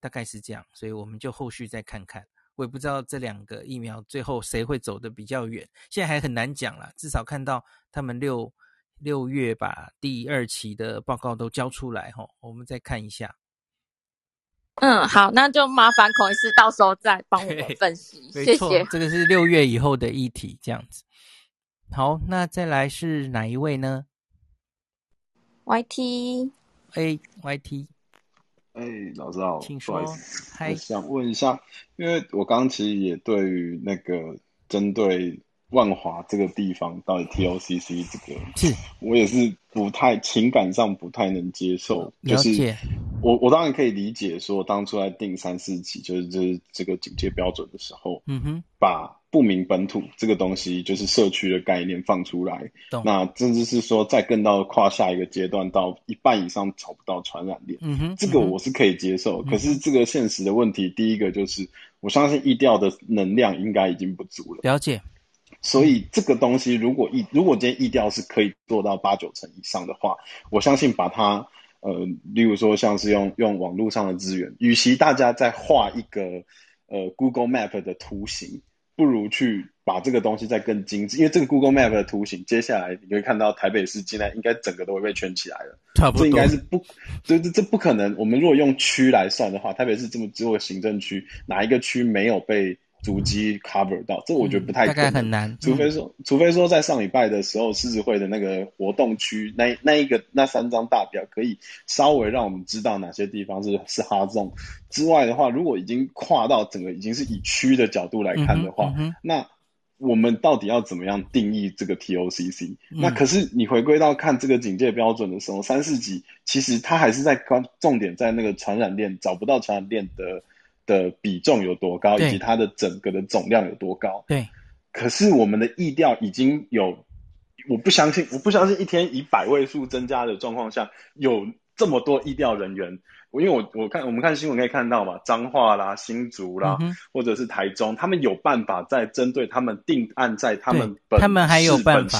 Speaker 1: 大概是这样，所以我们就后续再看看。我也不知道这两个疫苗最后谁会走得比较远，现在还很难讲啦。至少看到他们六六月把第二期的报告都交出来吼，我们再看一下。
Speaker 3: 嗯，好，那就麻烦孔医师到时候再帮我们分析，谢谢。
Speaker 1: 这个是六月以后的议题，这样子。好，那再来是哪一位呢？Y T，A，YT。
Speaker 6: 哎，老师好，
Speaker 1: 请说。
Speaker 6: 我想问一下，因为我刚刚其实也对于那个针对万华这个地方到底 TOCC 这个，是我也是不太情感上不太能接受。
Speaker 1: 了解。
Speaker 6: 就是、我我当然可以理解说，当初在定三四级，就是就是这个警戒标准的时候，
Speaker 1: 嗯哼，
Speaker 6: 把。不明本土这个东西就是社区的概念放出来，那甚至是说再更到跨下一个阶段，到一半以上找不到传染链，
Speaker 1: 嗯哼，
Speaker 6: 这个我是可以接受。嗯、可是这个现实的问题，第一个就是我相信疫调的能量应该已经不足了。
Speaker 1: 了解。
Speaker 6: 所以这个东西如果疫如果今天疫调是可以做到八九成以上的话，我相信把它呃，例如说像是用用网络上的资源，与其大家在画一个呃 Google Map 的图形。不如去把这个东西再更精致，因为这个 Google Map 的图形，接下来你会看到台北市现在应该整个都会被圈起来了。
Speaker 1: 差不多，
Speaker 6: 这应该是不，这这这不可能。我们如果用区来算的话，台北市这么多个行政区，哪一个区没有被？足迹 cover 到，这我觉得不太可能，
Speaker 1: 嗯、大概很难。
Speaker 6: 除非说，嗯、除非说在上礼拜的时候，狮子会的那个活动区，那那一个那三张大表，可以稍微让我们知道哪些地方是是 hard zone 之外的话，如果已经跨到整个已经是以区的角度来看的话，
Speaker 1: 嗯嗯、
Speaker 6: 那我们到底要怎么样定义这个 TOCC？、嗯、那可是你回归到看这个警戒标准的时候，三四级其实它还是在关重点在那个传染链，找不到传染链的。的比重有多高，以及它的整个的总量有多高？
Speaker 1: 对。
Speaker 6: 可是我们的意调已经有，我不相信，我不相信一天以百位数增加的状况下，有这么多疫调人员因为我我看我们看新闻可以看到嘛，彰化啦、新竹啦，嗯、或者是台中，他们有办法在针对他们定案在他们本
Speaker 1: 他们还有办法，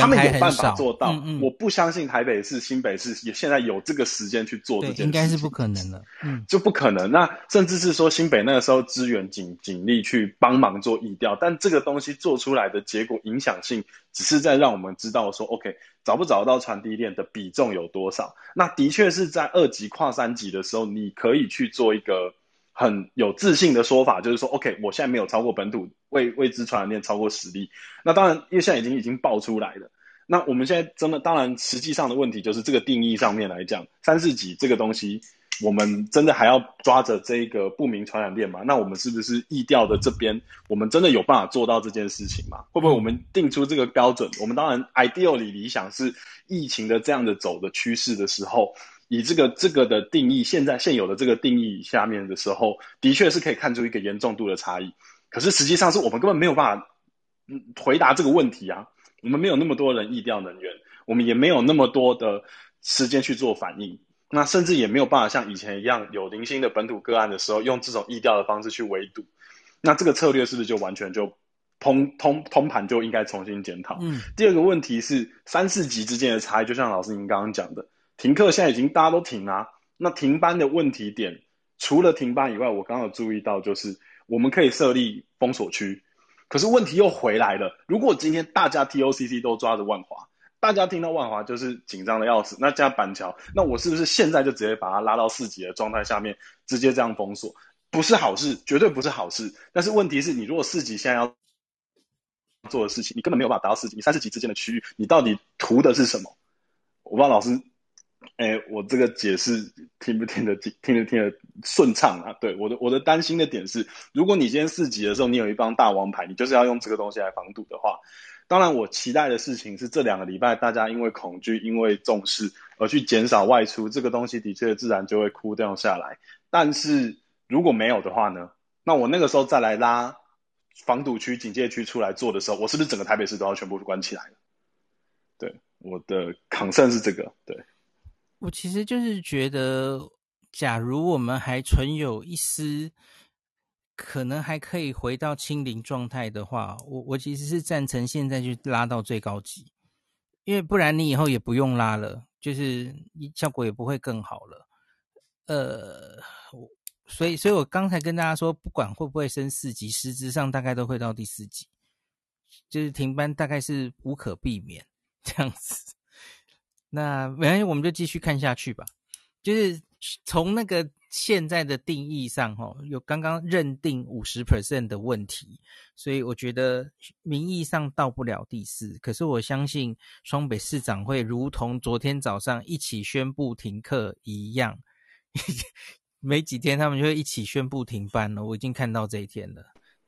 Speaker 6: 他们有办法做到。嗯嗯，我不相信台北市、新北市也现在有这个时间去做这件事，
Speaker 1: 应该是不可能的。嗯，
Speaker 6: 就不可能。那甚至是说新北那个时候支援警警力去帮忙做疫调，但这个东西做出来的结果影响性，只是在让我们知道说，OK。找不找到传递链的比重有多少？那的确是在二级跨三级的时候，你可以去做一个很有自信的说法，就是说，OK，我现在没有超过本土未未知传染链超过十例。那当然，因为现在已经已经爆出来了。那我们现在真的，当然实际上的问题就是这个定义上面来讲，三四级这个东西。我们真的还要抓着这个不明传染链吗？那我们是不是疫调的这边，我们真的有办法做到这件事情吗？会不会我们定出这个标准？我们当然 ideal 里理想是疫情的这样的走的趋势的时候，以这个这个的定义，现在现有的这个定义下面的时候，的确是可以看出一个严重度的差异。可是实际上是我们根本没有办法回答这个问题啊！我们没有那么多人疫调能源，我们也没有那么多的时间去做反应。那甚至也没有办法像以前一样有零星的本土个案的时候，用这种疫调的方式去围堵。那这个策略是不是就完全就通通通盘就应该重新检讨？嗯。第二个问题是三四级之间的差异，就像老师您刚刚讲的，停课现在已经大家都停啊。那停班的问题点，除了停班以外，我刚刚有注意到就是我们可以设立封锁区，可是问题又回来了。如果今天大家 TOCC 都抓着万华。大家听到万华就是紧张的要死，那加板桥，那我是不是现在就直接把它拉到四级的状态下面，直接这样封锁？不是好事，绝对不是好事。但是问题是你如果四级现在要做的事情，你根本没有办法达到四级，你三四级之间的区域，你到底图的是什么？我不知道老师，哎、我这个解释听不听得听，听得听得顺畅啊？对，我的我的担心的点是，如果你今天四级的时候，你有一帮大王牌，你就是要用这个东西来防堵的话。当然，我期待的事情是这两个礼拜大家因为恐惧、因为重视而去减少外出，这个东西的确自然就会枯掉下来。但是如果没有的话呢？那我那个时候再来拉防堵区、警戒区出来做的时候，我是不是整个台北市都要全部关起来了？对，我的抗胜是这个。对，
Speaker 1: 我其实就是觉得，假如我们还存有一丝。可能还可以回到清零状态的话，我我其实是赞成现在就拉到最高级，因为不然你以后也不用拉了，就是效果也不会更好了。呃，所以所以我刚才跟大家说，不管会不会升四级，实质上大概都会到第四级，就是停班大概是无可避免这样子。那没关系，我们就继续看下去吧。就是从那个。现在的定义上，哈，有刚刚认定五十 percent 的问题，所以我觉得名义上到不了第四。可是我相信双北市长会如同昨天早上一起宣布停课一样，没几天他们就会一起宣布停班了。我已经看到这一天了，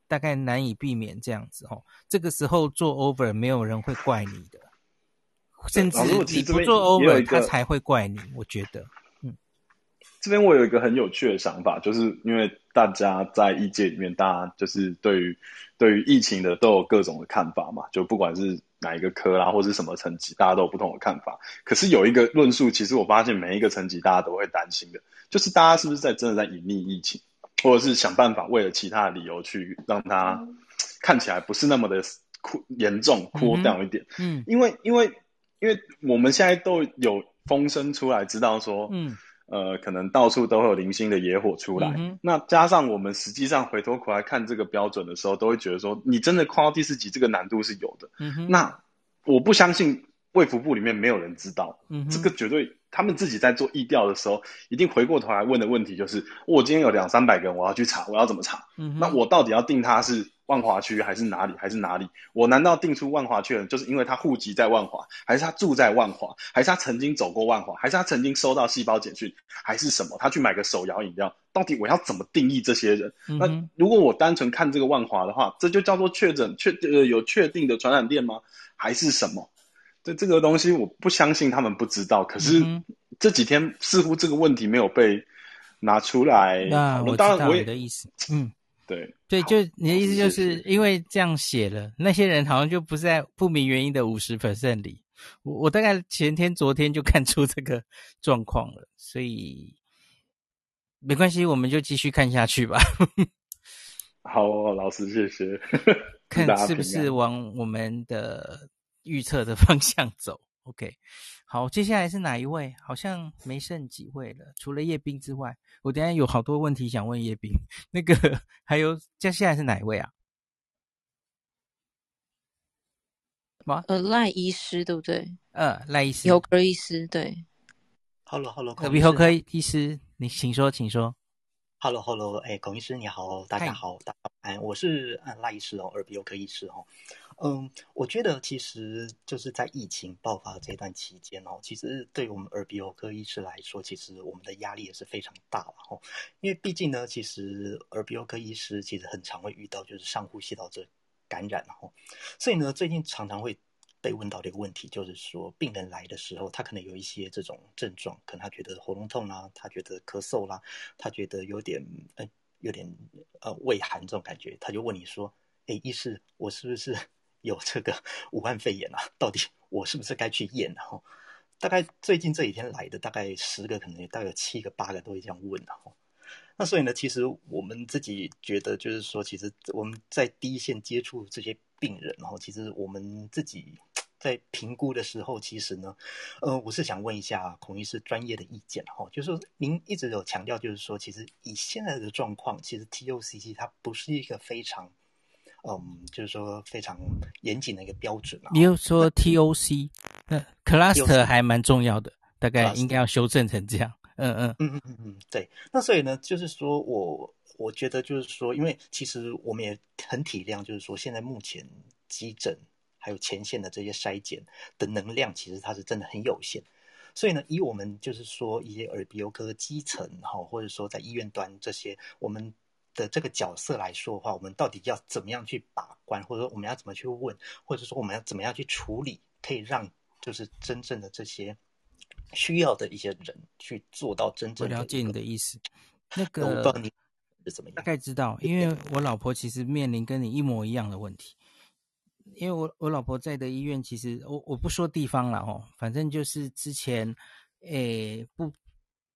Speaker 1: 大概难以避免这样子哈。这个时候做 over，没有人会怪你的，甚至你不做 over，他才会怪你。我觉得。
Speaker 6: 这边我有一个很有趣的想法，就是因为大家在医界里面，大家就是对于对于疫情的都有各种的看法嘛，就不管是哪一个科啦，或是什么层级，大家都有不同的看法。可是有一个论述，其实我发现每一个层级大家都会担心的，就是大家是不是在真的在隐匿疫情，或者是想办法为了其他的理由去让它看起来不是那么的酷严重、酷掉一点。嗯，因为因为因为我们现在都有风声出来，知道说，嗯。呃，可能到处都会有零星的野火出来，嗯、那加上我们实际上回头过来看这个标准的时候，都会觉得说，你真的跨到第四级，这个难度是有的。嗯、那我不相信卫福部里面没有人知道，嗯、这个绝对。他们自己在做疫调的时候，一定回过头来问的问题就是：我今天有两三百个人，我要去查，我要怎么查？嗯、那我到底要定他是万华区还是哪里？还是哪里？我难道定出万华区的人，就是因为他户籍在万华，还是他住在万华，还是他曾经走过万华，还是他曾经收到细胞简讯，还是什么？他去买个手摇饮料，到底我要怎么定义这些人？嗯、那如果我单纯看这个万华的话，这就叫做确诊确呃有确定的传染链吗？还是什么？这这个东西我不相信他们不知道，可是这几天似乎这个问题没有被拿出来。
Speaker 1: 那我知道你的意思，嗯，
Speaker 6: 对
Speaker 1: 对，就你的意思就是因为这样写了，那些人好像就不在不明原因的五十 percent 里。我我大概前天昨天就看出这个状况了，所以没关系，我们就继续看下去吧。
Speaker 6: 好，老师，谢谢。
Speaker 1: 看是不是往我们的预测的方向走？OK。好，接下来是哪一位？好像没剩几位了，除了叶斌之外，我等下有好多问题想问叶斌。那个还有，接下来是哪一位啊？什么？
Speaker 3: 呃，赖医师对不对？
Speaker 1: 呃，赖医师，
Speaker 3: 耳鼻喉科医师对。
Speaker 9: Hello，Hello，
Speaker 1: 耳鼻喉科医师，你请说，请说。
Speaker 9: Hello，Hello，哎，龚医师你好，大家好，大家好，哎，我是赖医师哦，耳鼻喉科医师哦。嗯，我觉得其实就是在疫情爆发这段期间哦，其实对于我们耳鼻喉科医师来说，其实我们的压力也是非常大了哦。因为毕竟呢，其实耳鼻喉科医师其实很常会遇到就是上呼吸道这感染哦，所以呢，最近常常会被问到的一个问题，就是说病人来的时候，他可能有一些这种症状，可能他觉得喉咙痛啦，他觉得咳嗽啦，他觉得有点呃有点呃畏寒这种感觉，他就问你说：“哎，医师，我是不是？”有这个武汉肺炎啊，到底我是不是该去验？然后大概最近这几天来的大概十个，可能大概有七个八个都会这样问。然后那所以呢，其实我们自己觉得，就是说，其实我们在第一线接触这些病人，然后其实我们自己在评估的时候，其实呢，呃，我是想问一下孔医师专业的意见。哈，就是您一直有强调，就是说，其实以现在的状况，其实 TOCC 它不是一个非常。嗯，就是说非常严谨的一个标准啊。
Speaker 1: 你又说 TOC，那 cluster 还蛮重要的，大概应该要修正成这样。嗯嗯
Speaker 9: 嗯嗯嗯嗯，对。那所以呢，就是说我我觉得就是说，因为其实我们也很体谅，就是说现在目前急诊还有前线的这些筛检的能量，其实它是真的很有限。所以呢，以我们就是说一些耳鼻喉科基层哈，或者说在医院端这些我们。的这个角色来说的话，我们到底要怎么样去把关，或者说我们要怎么去问，或者说我们要怎么样去处理，可以让就是真正的这些需要的一些人去做到真正的。
Speaker 1: 我了解你的意思，那个我不知道你是怎么样？大概知道，因为我老婆其实面临跟你一模一样的问题，因为我我老婆在的医院，其实我我不说地方了哦，反正就是之前诶不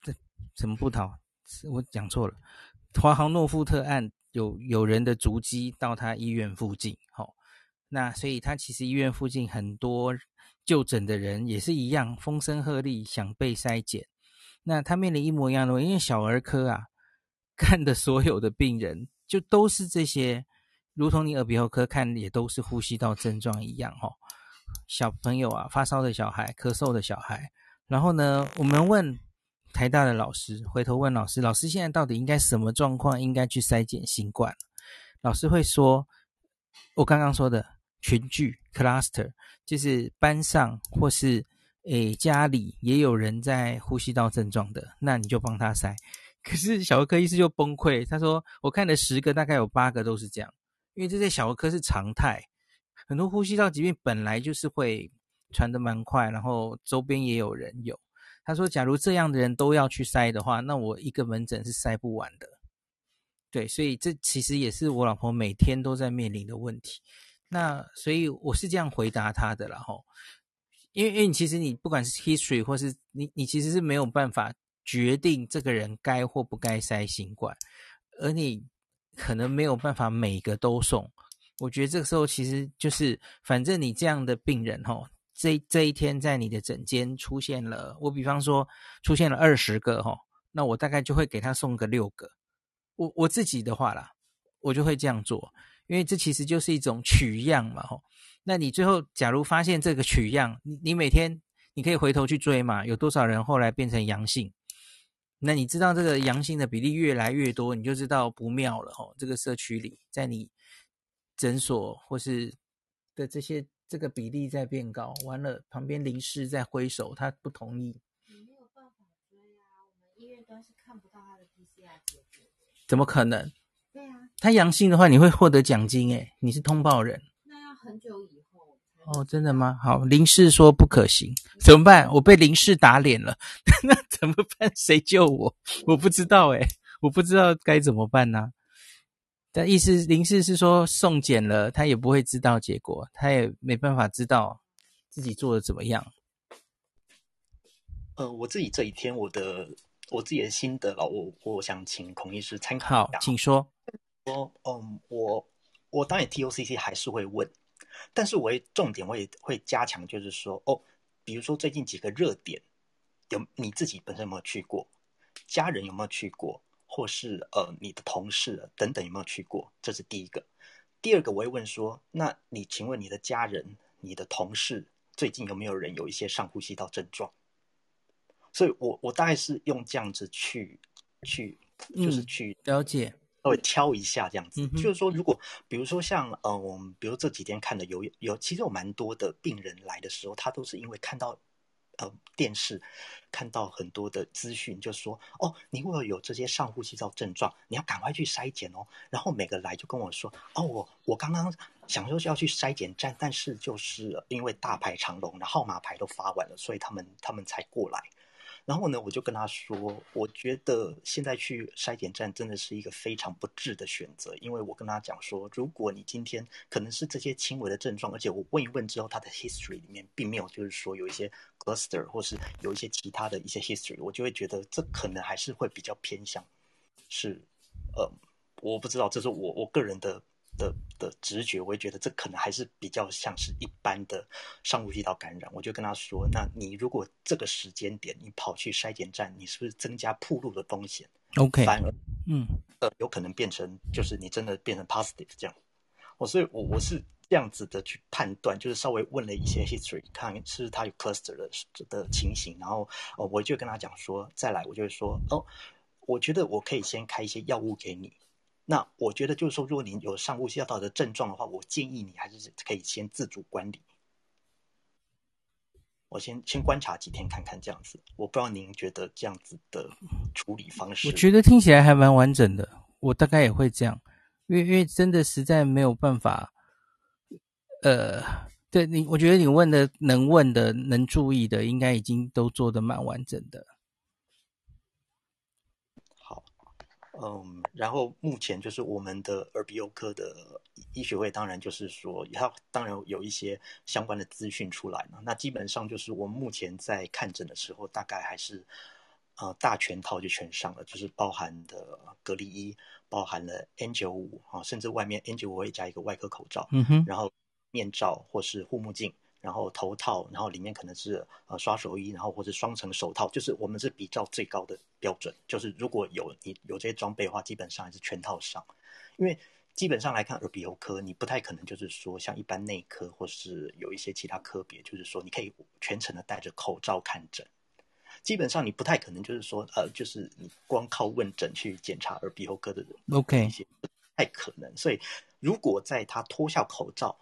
Speaker 1: 这什么不逃，我讲错了。华航诺富特案有有人的足迹到他医院附近，好、哦，那所以他其实医院附近很多就诊的人也是一样，风声鹤唳想被筛检。那他面临一模一样的，因为小儿科啊，看的所有的病人就都是这些，如同你耳鼻喉科看也都是呼吸道症状一样，哈、哦，小朋友啊，发烧的小孩，咳嗽的小孩，然后呢，我们问。台大的老师回头问老师：“老师，现在到底应该什么状况应该去筛检新冠？”老师会说：“我刚刚说的群聚 （cluster） 就是班上或是诶家里也有人在呼吸道症状的，那你就帮他筛。可是小儿科医师就崩溃，他说：“我看了十个，大概有八个都是这样，因为这在小儿科是常态，很多呼吸道疾病本来就是会传得蛮快，然后周边也有人有。”他说：“假如这样的人都要去筛的话，那我一个门诊是筛不完的。对，所以这其实也是我老婆每天都在面临的问题。那所以我是这样回答他的啦吼，因为因为你其实你不管是 history 或是你你其实是没有办法决定这个人该或不该筛新冠，而你可能没有办法每个都送。我觉得这个时候其实就是，反正你这样的病人吼。”这这一天在你的诊间出现了，我比方说出现了二十个哈，那我大概就会给他送个六个。我我自己的话啦，我就会这样做，因为这其实就是一种取样嘛哈。那你最后假如发现这个取样，你你每天你可以回头去追嘛，有多少人后来变成阳性？那你知道这个阳性的比例越来越多，你就知道不妙了哈。这个社区里，在你诊所或是的这些。这个比例在变高，完了，旁边林氏在挥手，他不同意。
Speaker 10: 你没有办法追啊，我们医院端是看不到他的 PCR 结果。
Speaker 1: 怎么可能？
Speaker 10: 对啊，
Speaker 1: 他阳性的话，你会获得奖金诶，你是通报人。
Speaker 10: 那要很久以后。
Speaker 1: 哦，真的吗？好，林氏说不可行，怎么办？我被林氏打脸了，那怎么办？谁救我？我不知道诶，我不知道该怎么办呢、啊？但意思林氏是说送检了，他也不会知道结果，他也没办法知道自己做的怎么样。
Speaker 9: 呃，我自己这一天我的我自己的心得了，我我想请孔医师参考。
Speaker 1: 好，请说。
Speaker 9: 说，嗯，我我当然 TOCC 还是会问，但是我也重点我也会加强，就是说，哦，比如说最近几个热点，有你自己本身有没有去过？家人有没有去过？或是呃你的同事等等有没有去过？这是第一个。第二个，我会问说，那你请问你的家人、你的同事最近有没有人有一些上呼吸道症状？所以我我大概是用这样子去去，就是去、
Speaker 1: 嗯、了解，
Speaker 9: 稍微挑一下这样子，嗯、就是说，如果比如说像呃，我们比如这几天看的有有，其实有蛮多的病人来的时候，他都是因为看到呃电视看到很多的资讯，就说哦，你如果有这些上呼吸道症状，你要赶快去筛检哦。然后每个来就跟我说哦，我我刚刚想说是要去筛检站，但是就是因为大排长龙，然后号码牌都发完了，所以他们他们才过来。然后呢，我就跟他说，我觉得现在去筛检站真的是一个非常不智的选择，因为我跟他讲说，如果你今天可能是这些轻微的症状，而且我问一问之后，他的 history 里面并没有就是说有一些 cluster 或是有一些其他的一些 history，我就会觉得这可能还是会比较偏向是，呃，我不知道，这是我我个人的。的的直觉，我会觉得这可能还是比较像是一般的上呼吸道感染。我就跟他说：“那你如果这个时间点你跑去筛检站，你是不是增加铺路的风险
Speaker 1: ？OK，
Speaker 9: 反而
Speaker 1: 嗯
Speaker 9: 呃有可能变成就是你真的变成 positive 这样。我所以我我是这样子的去判断，就是稍微问了一些 history，看是他有 cluster 的的情形，然后哦我就跟他讲说，再来我就会说哦，我觉得我可以先开一些药物给你。”那我觉得就是说，如果您有上呼吸道的症状的话，我建议你还是可以先自主管理。我先先观察几天看看这样子。我不知道您觉得这样子的处理方式，
Speaker 1: 我觉得听起来还蛮完整的。我大概也会这样，因为因为真的实在没有办法。呃，对你，我觉得你问的能问的能注意的，应该已经都做的蛮完整的。
Speaker 9: 嗯，然后目前就是我们的耳鼻喉科的医学会，当然就是说，它当然有一些相关的资讯出来嘛。那基本上就是我们目前在看诊的时候，大概还是呃大全套就全上了，就是包含的隔离衣，包含了 N 九五啊，甚至外面 N 九五会加一个外科口罩，
Speaker 1: 嗯哼，
Speaker 9: 然后面罩或是护目镜。然后头套，然后里面可能是呃刷手衣，然后或者双层手套，就是我们是比较最高的标准。就是如果有你有这些装备的话，基本上还是全套上。因为基本上来看，耳鼻喉科你不太可能就是说像一般内科或是有一些其他科别，就是说你可以全程的戴着口罩看诊。基本上你不太可能就是说呃，就是你光靠问诊去检查耳鼻喉科的人
Speaker 1: ，OK，
Speaker 9: 不太可能。所以如果在他脱下口罩。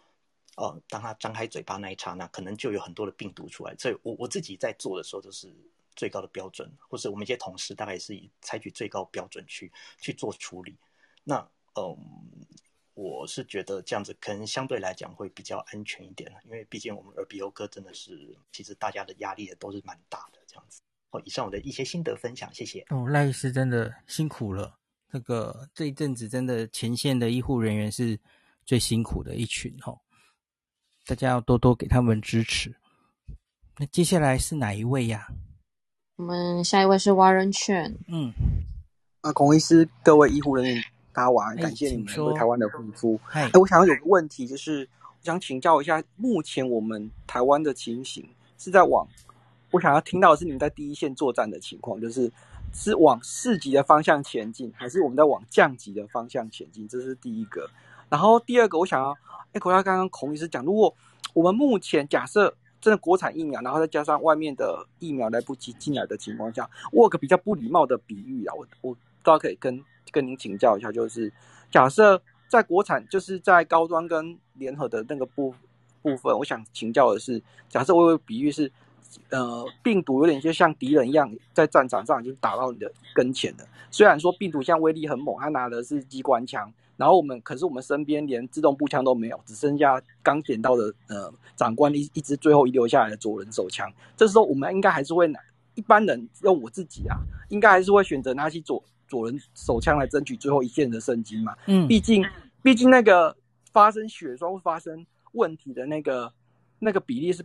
Speaker 9: 哦，当他张开嘴巴那一刹那，可能就有很多的病毒出来。所以我我自己在做的时候，都是最高的标准，或是我们一些同事大概是以采取最高标准去去做处理。那嗯，我是觉得这样子可能相对来讲会比较安全一点，因为毕竟我们耳鼻喉科真的是，其实大家的压力也都是蛮大的这样子。哦，以上我的一些心得分享，谢谢。
Speaker 1: 哦，赖医师真的辛苦了。那个这一阵子真的前线的医护人员是最辛苦的一群哦。大家要多多给他们支持。那接下来是哪一位呀？
Speaker 3: 我们下一位是 Warren Chen。
Speaker 1: 嗯，
Speaker 7: 啊，孔医师，各位医护人员，大家晚安，感谢你们为台湾的付出。哎，我想要有个问题，就是我想请教一下，目前我们台湾的情形是在往，我想要听到的是你们在第一线作战的情况，就是是往市级的方向前进，还是我们在往降级的方向前进？这是第一个。然后第二个，我想要，哎，回到刚刚孔医师讲，如果我们目前假设真的国产疫苗，然后再加上外面的疫苗来不及进来的情况下，我有个比较不礼貌的比喻啊，我我倒可以跟跟您请教一下，就是假设在国产，就是在高端跟联合的那个部部分，我想请教的是，假设我有比喻是，呃，病毒有点就像敌人一样，在战场上已经打到你的跟前了，虽然说病毒像威力很猛，他拿的是机关枪。然后我们，可是我们身边连自动步枪都没有，只剩下刚捡到的呃长官一一支最后遗留下来的左轮手枪。这时候我们应该还是会拿，一般人用我自己啊，应该还是会选择拿起左左轮手枪来争取最后一线的生机嘛。
Speaker 1: 嗯，
Speaker 7: 毕竟毕竟那个发生血栓会发生问题的那个那个比例是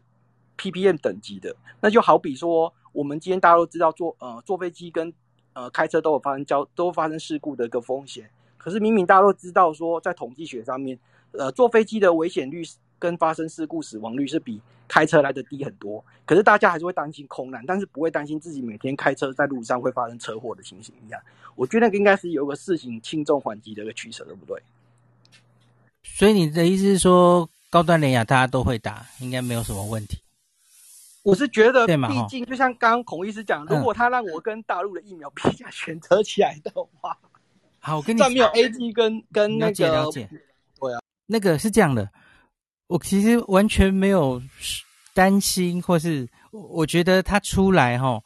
Speaker 7: ppm 等级的，那就好比说我们今天大家都知道坐呃坐飞机跟呃开车都有发生交都发生事故的一个风险。可是明明大家都知道说，在统计学上面，呃，坐飞机的危险率跟发生事故死亡率是比开车来的低很多。可是大家还是会担心空难，但是不会担心自己每天开车在路上会发生车祸的情形一样。我觉得那个应该是有个事情轻重缓急的一个取舍，对不对？
Speaker 1: 所以你的意思是说，高端联亚大家都会打，应该没有什么问题。
Speaker 7: 我是觉得，毕竟就像刚刚孔医师讲，如果他让我跟大陆的疫苗 比较选择起来的话。
Speaker 1: 好，我跟你
Speaker 7: 上面有 A G 跟跟那个，了解了解，对啊，
Speaker 1: 那个是这样的，我其实完全没有担心，或是我觉得他出来哈，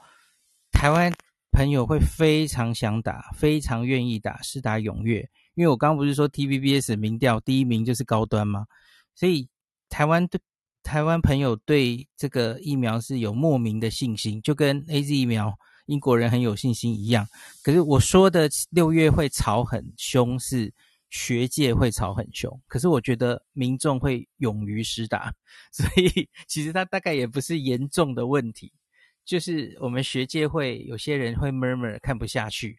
Speaker 1: 台湾朋友会非常想打，非常愿意打，是打踊跃。因为我刚刚不是说 T V B S 民调第一名就是高端吗？所以台湾对台湾朋友对这个疫苗是有莫名的信心，就跟 A Z 疫苗。英国人很有信心一样，可是我说的六月会吵很凶，是学界会吵很凶。可是我觉得民众会勇于施打，所以其实它大概也不是严重的问题，就是我们学界会有些人会 murmur 看不下去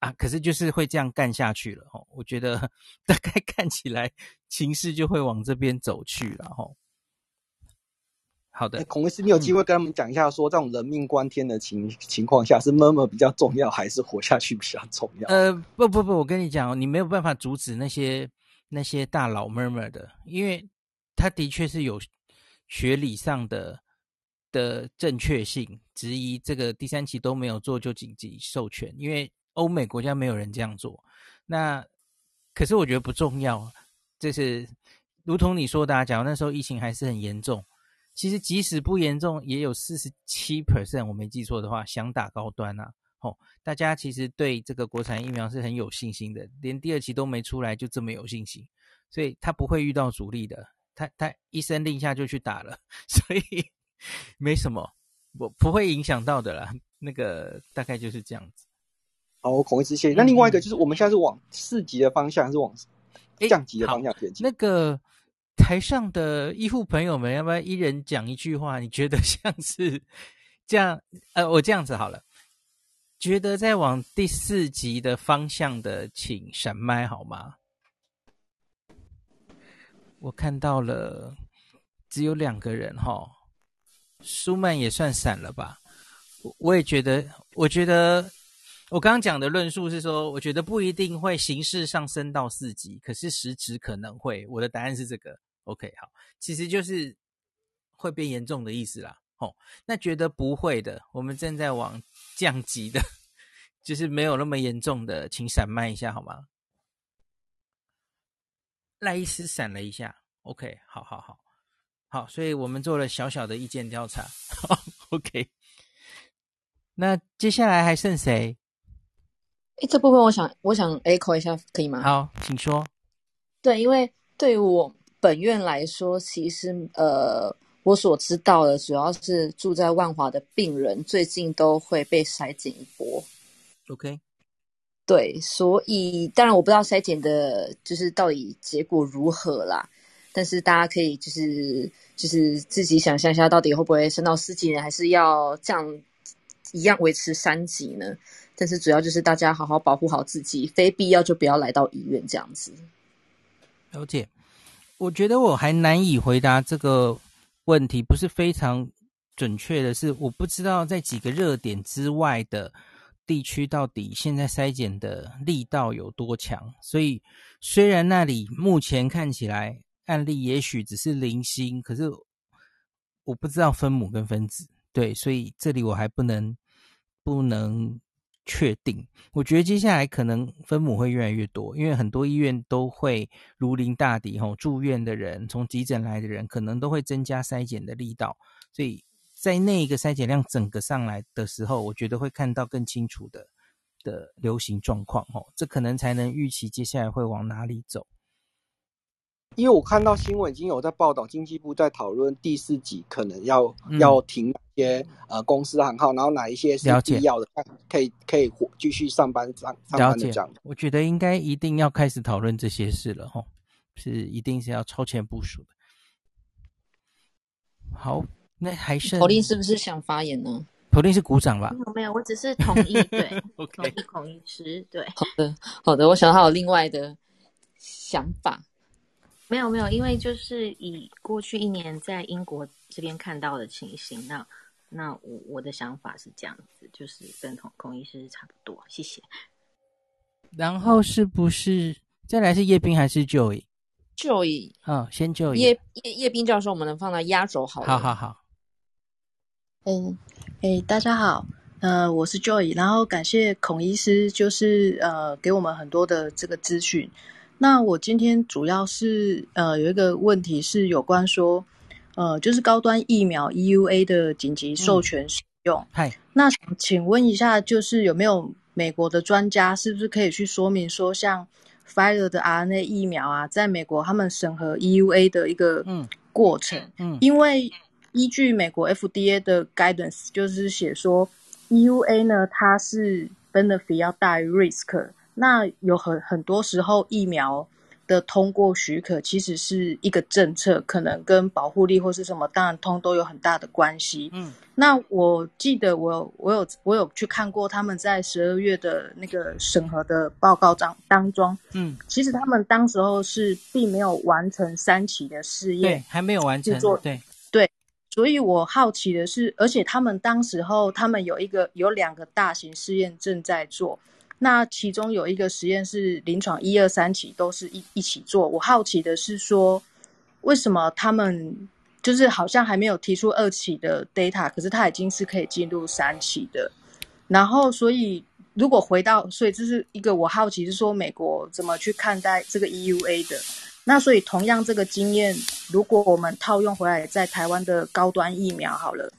Speaker 1: 啊，可是就是会这样干下去了吼。我觉得 大概看起来情势就会往这边走去了哦。好的，
Speaker 7: 孔医师，你有机会跟他们讲一下，说这种人命关天的情、嗯、情况下，是 murmur 比较重要，还是活下去比较重要？
Speaker 1: 呃，不不不，我跟你讲，你没有办法阻止那些那些大佬 murmur 的，因为他的确是有学理上的的正确性，质疑这个第三期都没有做就紧急授权，因为欧美国家没有人这样做。那可是我觉得不重要，就是如同你说的，啊，假如那时候疫情还是很严重。其实即使不严重，也有四十七 percent，我没记错的话，想打高端、啊。吼、哦，大家其实对这个国产疫苗是很有信心的，连第二期都没出来就这么有信心，所以他不会遇到阻力的。他他一声令下就去打了，所以没什么，我不会影响到的啦。那个大概就是这样子。
Speaker 7: 好，我孔医师谢谢。那另外一个就是，我们现在是往四级的方向，还是往降级的方向前进？
Speaker 1: 那个。台上的医护朋友们，要不要一人讲一句话？你觉得像是这样？呃，我这样子好了，觉得在往第四级的方向的，请闪麦好吗？我看到了，只有两个人哈，舒曼也算闪了吧？我我也觉得，我觉得我刚刚讲的论述是说，我觉得不一定会形式上升到四级，可是实质可能会。我的答案是这个。OK，好，其实就是会变严重的意思啦。哦，那觉得不会的，我们正在往降级的，就是没有那么严重的，请闪麦一下好吗？赖医师闪了一下。OK，好好好，好，所以我们做了小小的意见调查。OK，那接下来还剩谁？
Speaker 11: 诶，这部分我想我想 echo 一下，可以吗？
Speaker 1: 好，请说。
Speaker 11: 对，因为对于我。本院来说，其实呃，我所知道的，主要是住在万华的病人，最近都会被筛检一波。
Speaker 1: OK，
Speaker 11: 对，所以当然我不知道筛检的，就是到底结果如何啦。但是大家可以就是就是自己想象一下，到底会不会升到四级呢？还是要这样一样维持三级呢？但是主要就是大家好好保护好自己，非必要就不要来到医院这样子。
Speaker 1: 了解。我觉得我还难以回答这个问题，不是非常准确的是，我不知道在几个热点之外的地区到底现在筛检的力道有多强。所以，虽然那里目前看起来案例也许只是零星，可是我不知道分母跟分子，对，所以这里我还不能不能。确定，我觉得接下来可能分母会越来越多，因为很多医院都会如临大敌吼，住院的人、从急诊来的人，可能都会增加筛检的力道，所以在那一个筛检量整个上来的时候，我觉得会看到更清楚的的流行状况吼，这可能才能预期接下来会往哪里走。
Speaker 7: 因为我看到新闻已经有在报道，经济部在讨论第四级可能要、嗯、要停一些呃公司行号，然后哪一些是必要的，可以可以继续上班上上班的这样。
Speaker 1: 我觉得应该一定要开始讨论这些事了吼，是一定是要超前部署的。好，那还是
Speaker 11: 口令是不是想发言呢？
Speaker 1: 普丁是鼓掌吧？
Speaker 5: 没有没有，我只是同意，对，同意孔医师，对。
Speaker 11: 好的好的，我想还有另外的想法。
Speaker 5: 没有没有，因为就是以过去一年在英国这边看到的情形，那那我我的想法是这样子，就是跟孔孔医师差不多。谢谢。
Speaker 1: 然后是不是再来是叶斌还是
Speaker 11: Joy？Joy，
Speaker 1: 嗯，先 Joy。
Speaker 11: 叶叶叶斌教授，我们能放到压轴好了。
Speaker 1: 好好好。
Speaker 12: 嗯，哎，大家好，呃，我是 Joy，然后感谢孔医师，就是呃给我们很多的这个资讯。那我今天主要是呃有一个问题是有关说，呃就是高端疫苗 EUA 的紧急授权使用。那请问一下，就是有没有美国的专家是不是可以去说明说，像 Pfizer 的 RNA 疫苗啊，在美国他们审核 EUA 的一个过程？
Speaker 1: 嗯，嗯
Speaker 12: 因为依据美国 FDA 的 guidance，就是写说 EUA 呢，它是 benefit 要大于 risk。那有很很多时候，疫苗的通过许可其实是一个政策，可能跟保护力或是什么，当然通都有很大的关系。
Speaker 1: 嗯，
Speaker 12: 那我记得我我有我有去看过他们在十二月的那个审核的报告当当中，
Speaker 1: 嗯，
Speaker 12: 其实他们当时候是并没有完成三期的试验，
Speaker 1: 对，还没有完成，对
Speaker 12: 对，所以我好奇的是，而且他们当时候他们有一个有两个大型试验正在做。那其中有一个实验是临床一二三期都是一一起做，我好奇的是说，为什么他们就是好像还没有提出二期的 data，可是他已经是可以进入三期的。然后，所以如果回到，所以这是一个我好奇是说，美国怎么去看待这个 EUA 的？那所以同样这个经验，如果我们套用回来在台湾的高端疫苗好了，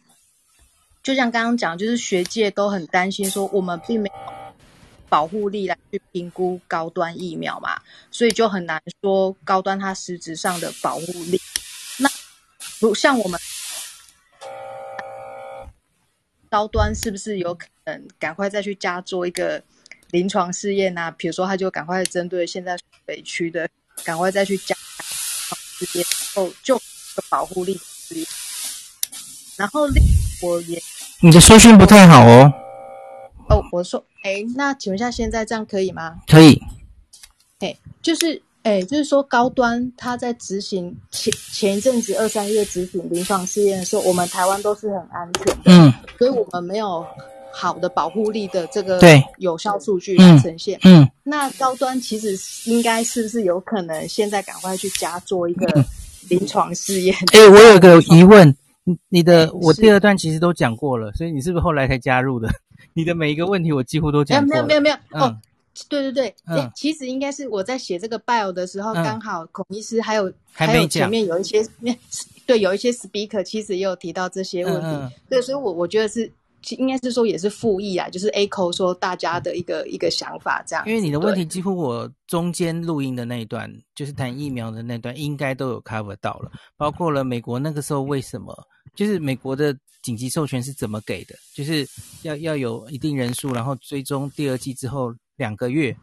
Speaker 12: 就像刚刚讲，就是学界都很担心说，我们并没有。保护力来去评估高端疫苗嘛，所以就很难说高端它实质上的保护力。那如像我们高端是不是有可能赶快再去加做一个临床试验啊？比如说，他就赶快针对现在北区的，赶快再去加试验，后就保护力。然后另我也
Speaker 1: 你的收讯不太好哦。
Speaker 12: 哦，我说，哎，那请问一下，现在这样可以吗？
Speaker 1: 可以。
Speaker 12: 哎，就是，哎，就是说，高端他在执行前前一阵子二三月执行临床试验的时候，我们台湾都是很安全的，
Speaker 1: 嗯，
Speaker 12: 所以我们没有好的保护力的这个
Speaker 1: 对
Speaker 12: 有效数据来呈现。
Speaker 1: 嗯，嗯
Speaker 12: 那高端其实应该是不是有可能现在赶快去加做一个临床试验？
Speaker 1: 哎、嗯，我有个疑问，你的我第二段其实都讲过了，所以你是不是后来才加入的？你的每一个问题我几乎都讲过。
Speaker 12: 没有没有没有、
Speaker 1: 嗯、
Speaker 12: 哦，对对对，
Speaker 1: 嗯、
Speaker 12: 其实应该是我在写这个 bio 的时候，
Speaker 1: 嗯、
Speaker 12: 刚好孔医师还有还，有前面有一些对有一些 speaker 其实也有提到这些
Speaker 1: 问题，
Speaker 12: 对，所以我我觉得是应该是说也是复议啊，就是 echo 说大家的一个、嗯、一个想法这样。
Speaker 1: 因为你的问题几乎我中间录音的那一段，就是谈疫苗的那段，应该都有 cover 到了，包括了美国那个时候为什么，就是美国的。紧急授权是怎么给的？就是要要有一定人数，然后追踪第二季之后两个月，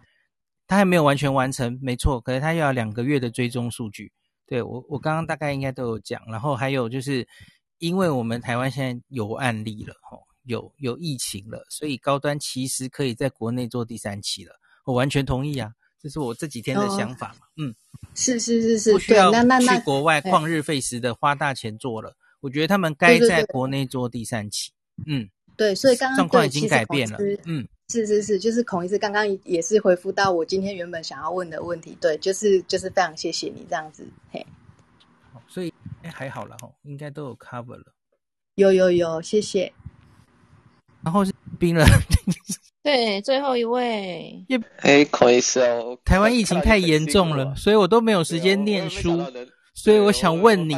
Speaker 1: 他还没有完全完成，没错，可是他要两个月的追踪数据。对，我我刚刚大概应该都有讲，然后还有就是因为我们台湾现在有案例了，吼，有有疫情了，所以高端其实可以在国内做第三期了。我完全同意啊，这是我这几天的想法嘛。哦、嗯，
Speaker 12: 是是是是，
Speaker 1: 不需要
Speaker 12: 那那那
Speaker 1: 去国外旷日费时的花大钱做了。我觉得他们该在国内做第三期，嗯，
Speaker 12: 对，所以刚刚
Speaker 1: 状况已经改变了，嗯，
Speaker 12: 是是是，就是孔医师刚刚也是回复到我今天原本想要问的问题，对，就是就是非常谢谢你这样子，嘿，
Speaker 1: 所以哎还好了哈，应该都有 cover 了，
Speaker 12: 有有有，谢谢，
Speaker 1: 然后是冰了，
Speaker 11: 对，最后一位，
Speaker 13: 哎，孔医师哦，
Speaker 1: 台湾疫情太严重了，所以我都没有时间念书。所以我想问你，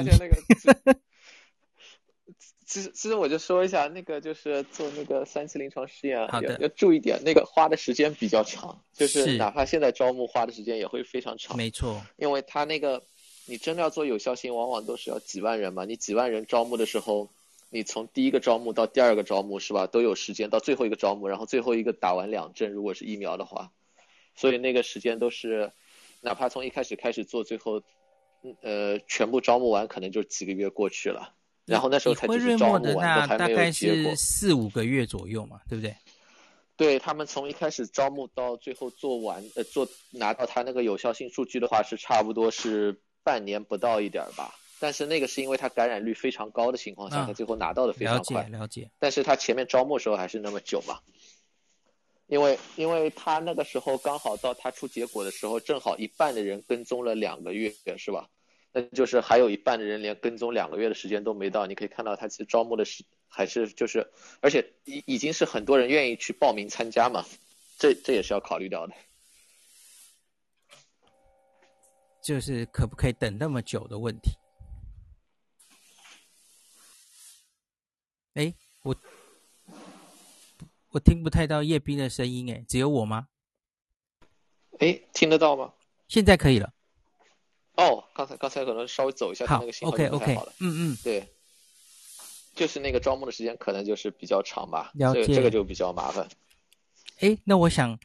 Speaker 13: 其实其实我就说一下，那个就是做那个三期临床
Speaker 1: 试验，
Speaker 13: 要要注意点，那个花的时间比较长，就是哪怕现在招募花的时间也会非常长，
Speaker 1: 没错，
Speaker 13: 因为他那个你真的要做有效性，往往都是要几万人嘛，你几万人招募的时候，你从第一个招募到第二个招募是吧，都有时间到最后一个招募，然后最后一个打完两针，如果是疫苗的话，所以那个时间都是，哪怕从一开始开始做，最后。呃，全部招募完可能就几个月过去了。然后那时候才就是招募完，都还没有结果。
Speaker 1: 四五个月左右嘛，对不对？
Speaker 13: 对，他们从一开始招募到最后做完，呃，做拿到他那个有效性数据的话，是差不多是半年不到一点吧。但是那个是因为他感染率非常高的情况下，他最后拿到的非常快。
Speaker 1: 了解，了解。
Speaker 13: 但是他前面招募的时候还是那么久嘛，因为因为他那个时候刚好到他出结果的时候，正好一半的人跟踪了两个月，是吧？那就是还有一半的人连跟踪两个月的时间都没到。你可以看到他其实招募的是还是就是，而且已已经是很多人愿意去报名参加嘛，这这也是要考虑到的。
Speaker 1: 就是可不可以等那么久的问题。哎，我我听不太到叶斌的声音，哎，只有我吗？
Speaker 13: 哎，听得到吗？
Speaker 1: 现在可以了。
Speaker 13: 哦，刚才刚才可能稍微走一下，那个信号就不太好了。
Speaker 1: ，OK，OK，嗯嗯，
Speaker 13: 对，就是那个招募的时间可能就是比较长吧，
Speaker 1: 了解，
Speaker 13: 这个就比较麻烦。
Speaker 1: 哎，那我想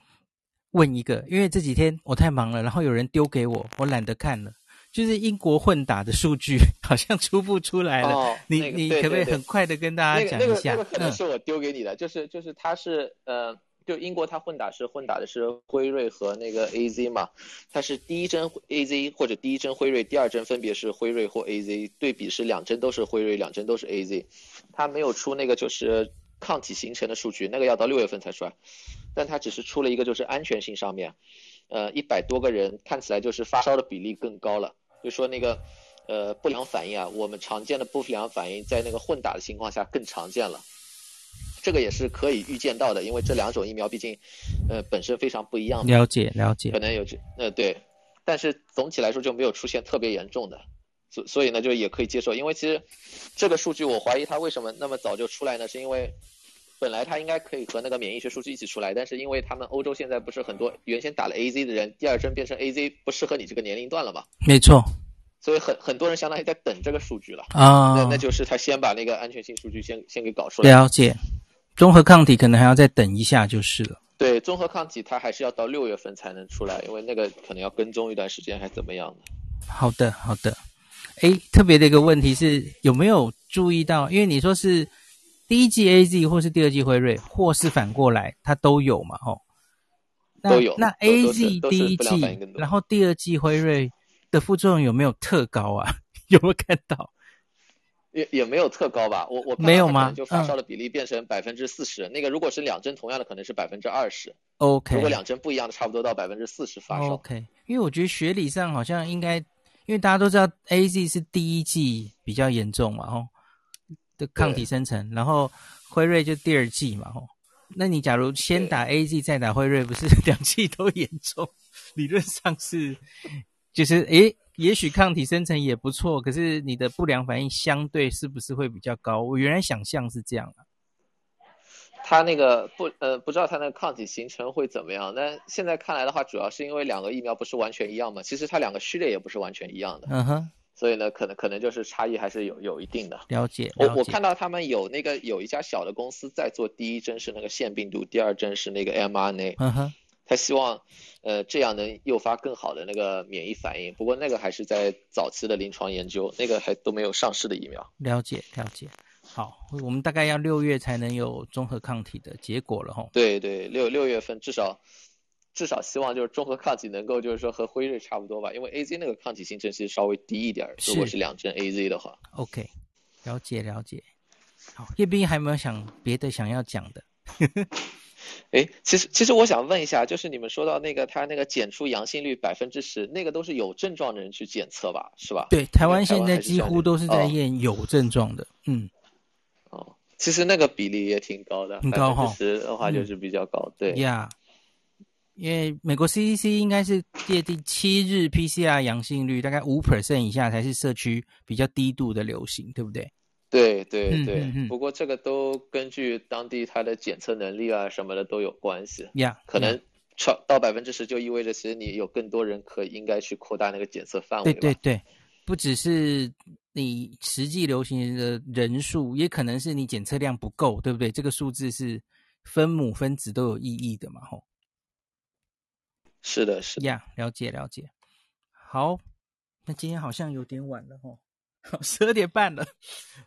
Speaker 1: 问一个，因为这几天我太忙了，然后有人丢给我，我懒得看了。就是英国混打的数据好像出不出来了，
Speaker 13: 哦、
Speaker 1: 你、
Speaker 13: 那个、
Speaker 1: 你可不可以很快的跟大家讲一下？
Speaker 13: 那个、那个、那个可能是我丢给你的，嗯、就是就是他是呃，就英国它混打是混打的是辉瑞和那个 A Z 嘛，它是第一针 A Z 或者第一针辉瑞，第二针分别是辉瑞或 A Z，对比是两针都是辉瑞，两针都是 A Z，它没有出那个就是抗体形成的数据，那个要到六月份才出来，但它只是出了一个就是安全性上面，呃，一百多个人看起来就是发烧的比例更高了。就说那个，呃，不良反应啊，我们常见的不良反应在那个混打的情况下更常见了，这个也是可以预见到的，因为这两种疫苗毕竟，呃，本身非常不一样。
Speaker 1: 了解了解。
Speaker 13: 可能有这，呃，对，但是总体来说就没有出现特别严重的，所所以呢就也可以接受，因为其实这个数据我怀疑它为什么那么早就出来呢？是因为本来它应该可以和那个免疫学数据一起出来，但是因为他们欧洲现在不是很多原先打了 AZ 的人，第二针变成 AZ 不适合你这个年龄段了嘛？
Speaker 1: 没错。
Speaker 13: 所以很很多人相当于在等这个数据了
Speaker 1: 啊，
Speaker 13: 那那就是他先把那个安全性数据先先给搞出来。
Speaker 1: 了解，综合抗体可能还要再等一下就是了。
Speaker 13: 对，综合抗体它还是要到六月份才能出来，因为那个可能要跟踪一段时间，还怎么样的。
Speaker 1: 好的，好的。哎，特别的一个问题是有没有注意到？因为你说是第一季 AZ 或是第二季辉瑞，或是反过来它都有嘛？吼，
Speaker 13: 都有。
Speaker 1: 那 AZ 第一季，然后第二季辉瑞。的副作用有没有特高啊？有没有看到？
Speaker 13: 也也没有特高吧。我我
Speaker 1: 没有吗？
Speaker 13: 就发烧的比例变成百分之四十。那个如果是两针同样的，可能是百分之二十。
Speaker 1: OK。
Speaker 13: 如果两针不一样的，差不多到百分之四十发烧。
Speaker 1: OK。因为我觉得学理上好像应该，因为大家都知道 AZ 是第一季比较严重嘛，吼的抗体生成，然后辉瑞就第二季嘛，吼。那你假如先打 AZ 再打辉瑞，不是 两季都严重？理论上是。就是诶，也许抗体生成也不错，可是你的不良反应相对是不是会比较高？我原来想象是这样啊。
Speaker 13: 他那个不呃不知道他那个抗体形成会怎么样，但现在看来的话，主要是因为两个疫苗不是完全一样嘛，其实它两个序列也不是完全一样的。
Speaker 1: 嗯哼。
Speaker 13: 所以呢，可能可能就是差异还是有有一定的。
Speaker 1: 了解。
Speaker 13: 我我看到他们有那个有一家小的公司在做第一针是那个腺病毒，第二针是那个 mRNA。
Speaker 1: 嗯哼。
Speaker 13: 他希望，呃，这样能诱发更好的那个免疫反应。不过那个还是在早期的临床研究，那个还都没有上市的疫苗。
Speaker 1: 了解，了解。好，我们大概要六月才能有综合抗体的结果了吼。
Speaker 13: 对对，六六月份至少，至少希望就是综合抗体能够就是说和辉瑞差不多吧，因为 AZ 那个抗体形成其实稍微低一点，如果是两针 AZ 的话。
Speaker 1: OK，了解了解。好，叶斌还有没有想别的想要讲的？
Speaker 13: 哎，其实其实我想问一下，就是你们说到那个他那个检出阳性率百分之十，那个都是有症状的人去检测吧，是吧？
Speaker 1: 对，台湾现在几乎都是在验有症状的，哦、嗯。
Speaker 13: 哦，其实那个比例也挺高的，
Speaker 1: 很高哈。
Speaker 13: 十的话就是比较高，嗯、对。
Speaker 1: 呀，yeah, 因为美国 CDC 应该是界定七日 PCR 阳性率大概五 percent 以下才是社区比较低度的流行，对不对？
Speaker 13: 对对对，嗯嗯嗯，不过这个都根据当地它的检测能力啊什么的都有关系。
Speaker 1: 呀，
Speaker 13: 可能超到百分之十就意味着其实你有更多人可以应该去扩大那个检测范围。
Speaker 1: 对对对，不只是你实际流行的人数，也可能是你检测量不够，对不对？这个数字是分母分子都有意义的嘛，吼。
Speaker 13: 是的，是的。
Speaker 1: 呀，了解了解。好，那今天好像有点晚了，吼。十二点半了。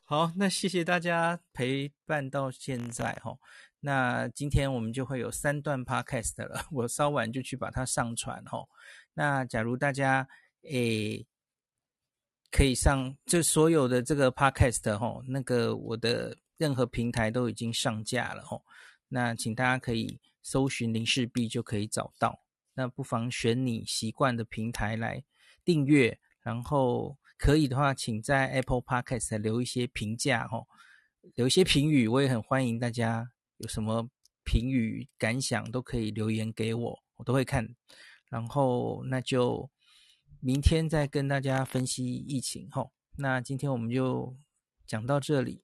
Speaker 1: 好，那谢谢大家陪伴到现在哈。那今天我们就会有三段 podcast 了，我稍晚就去把它上传哈。那假如大家诶可以上，就所有的这个 podcast 哈，那个我的任何平台都已经上架了哈。那请大家可以搜寻林氏璧就可以找到。那不妨选你习惯的平台来订阅，然后可以的话，请在 Apple Podcast 留一些评价哈，留一些评语，我也很欢迎大家有什么评语感想都可以留言给我，我都会看。然后那就明天再跟大家分析疫情哈。那今天我们就讲到这里。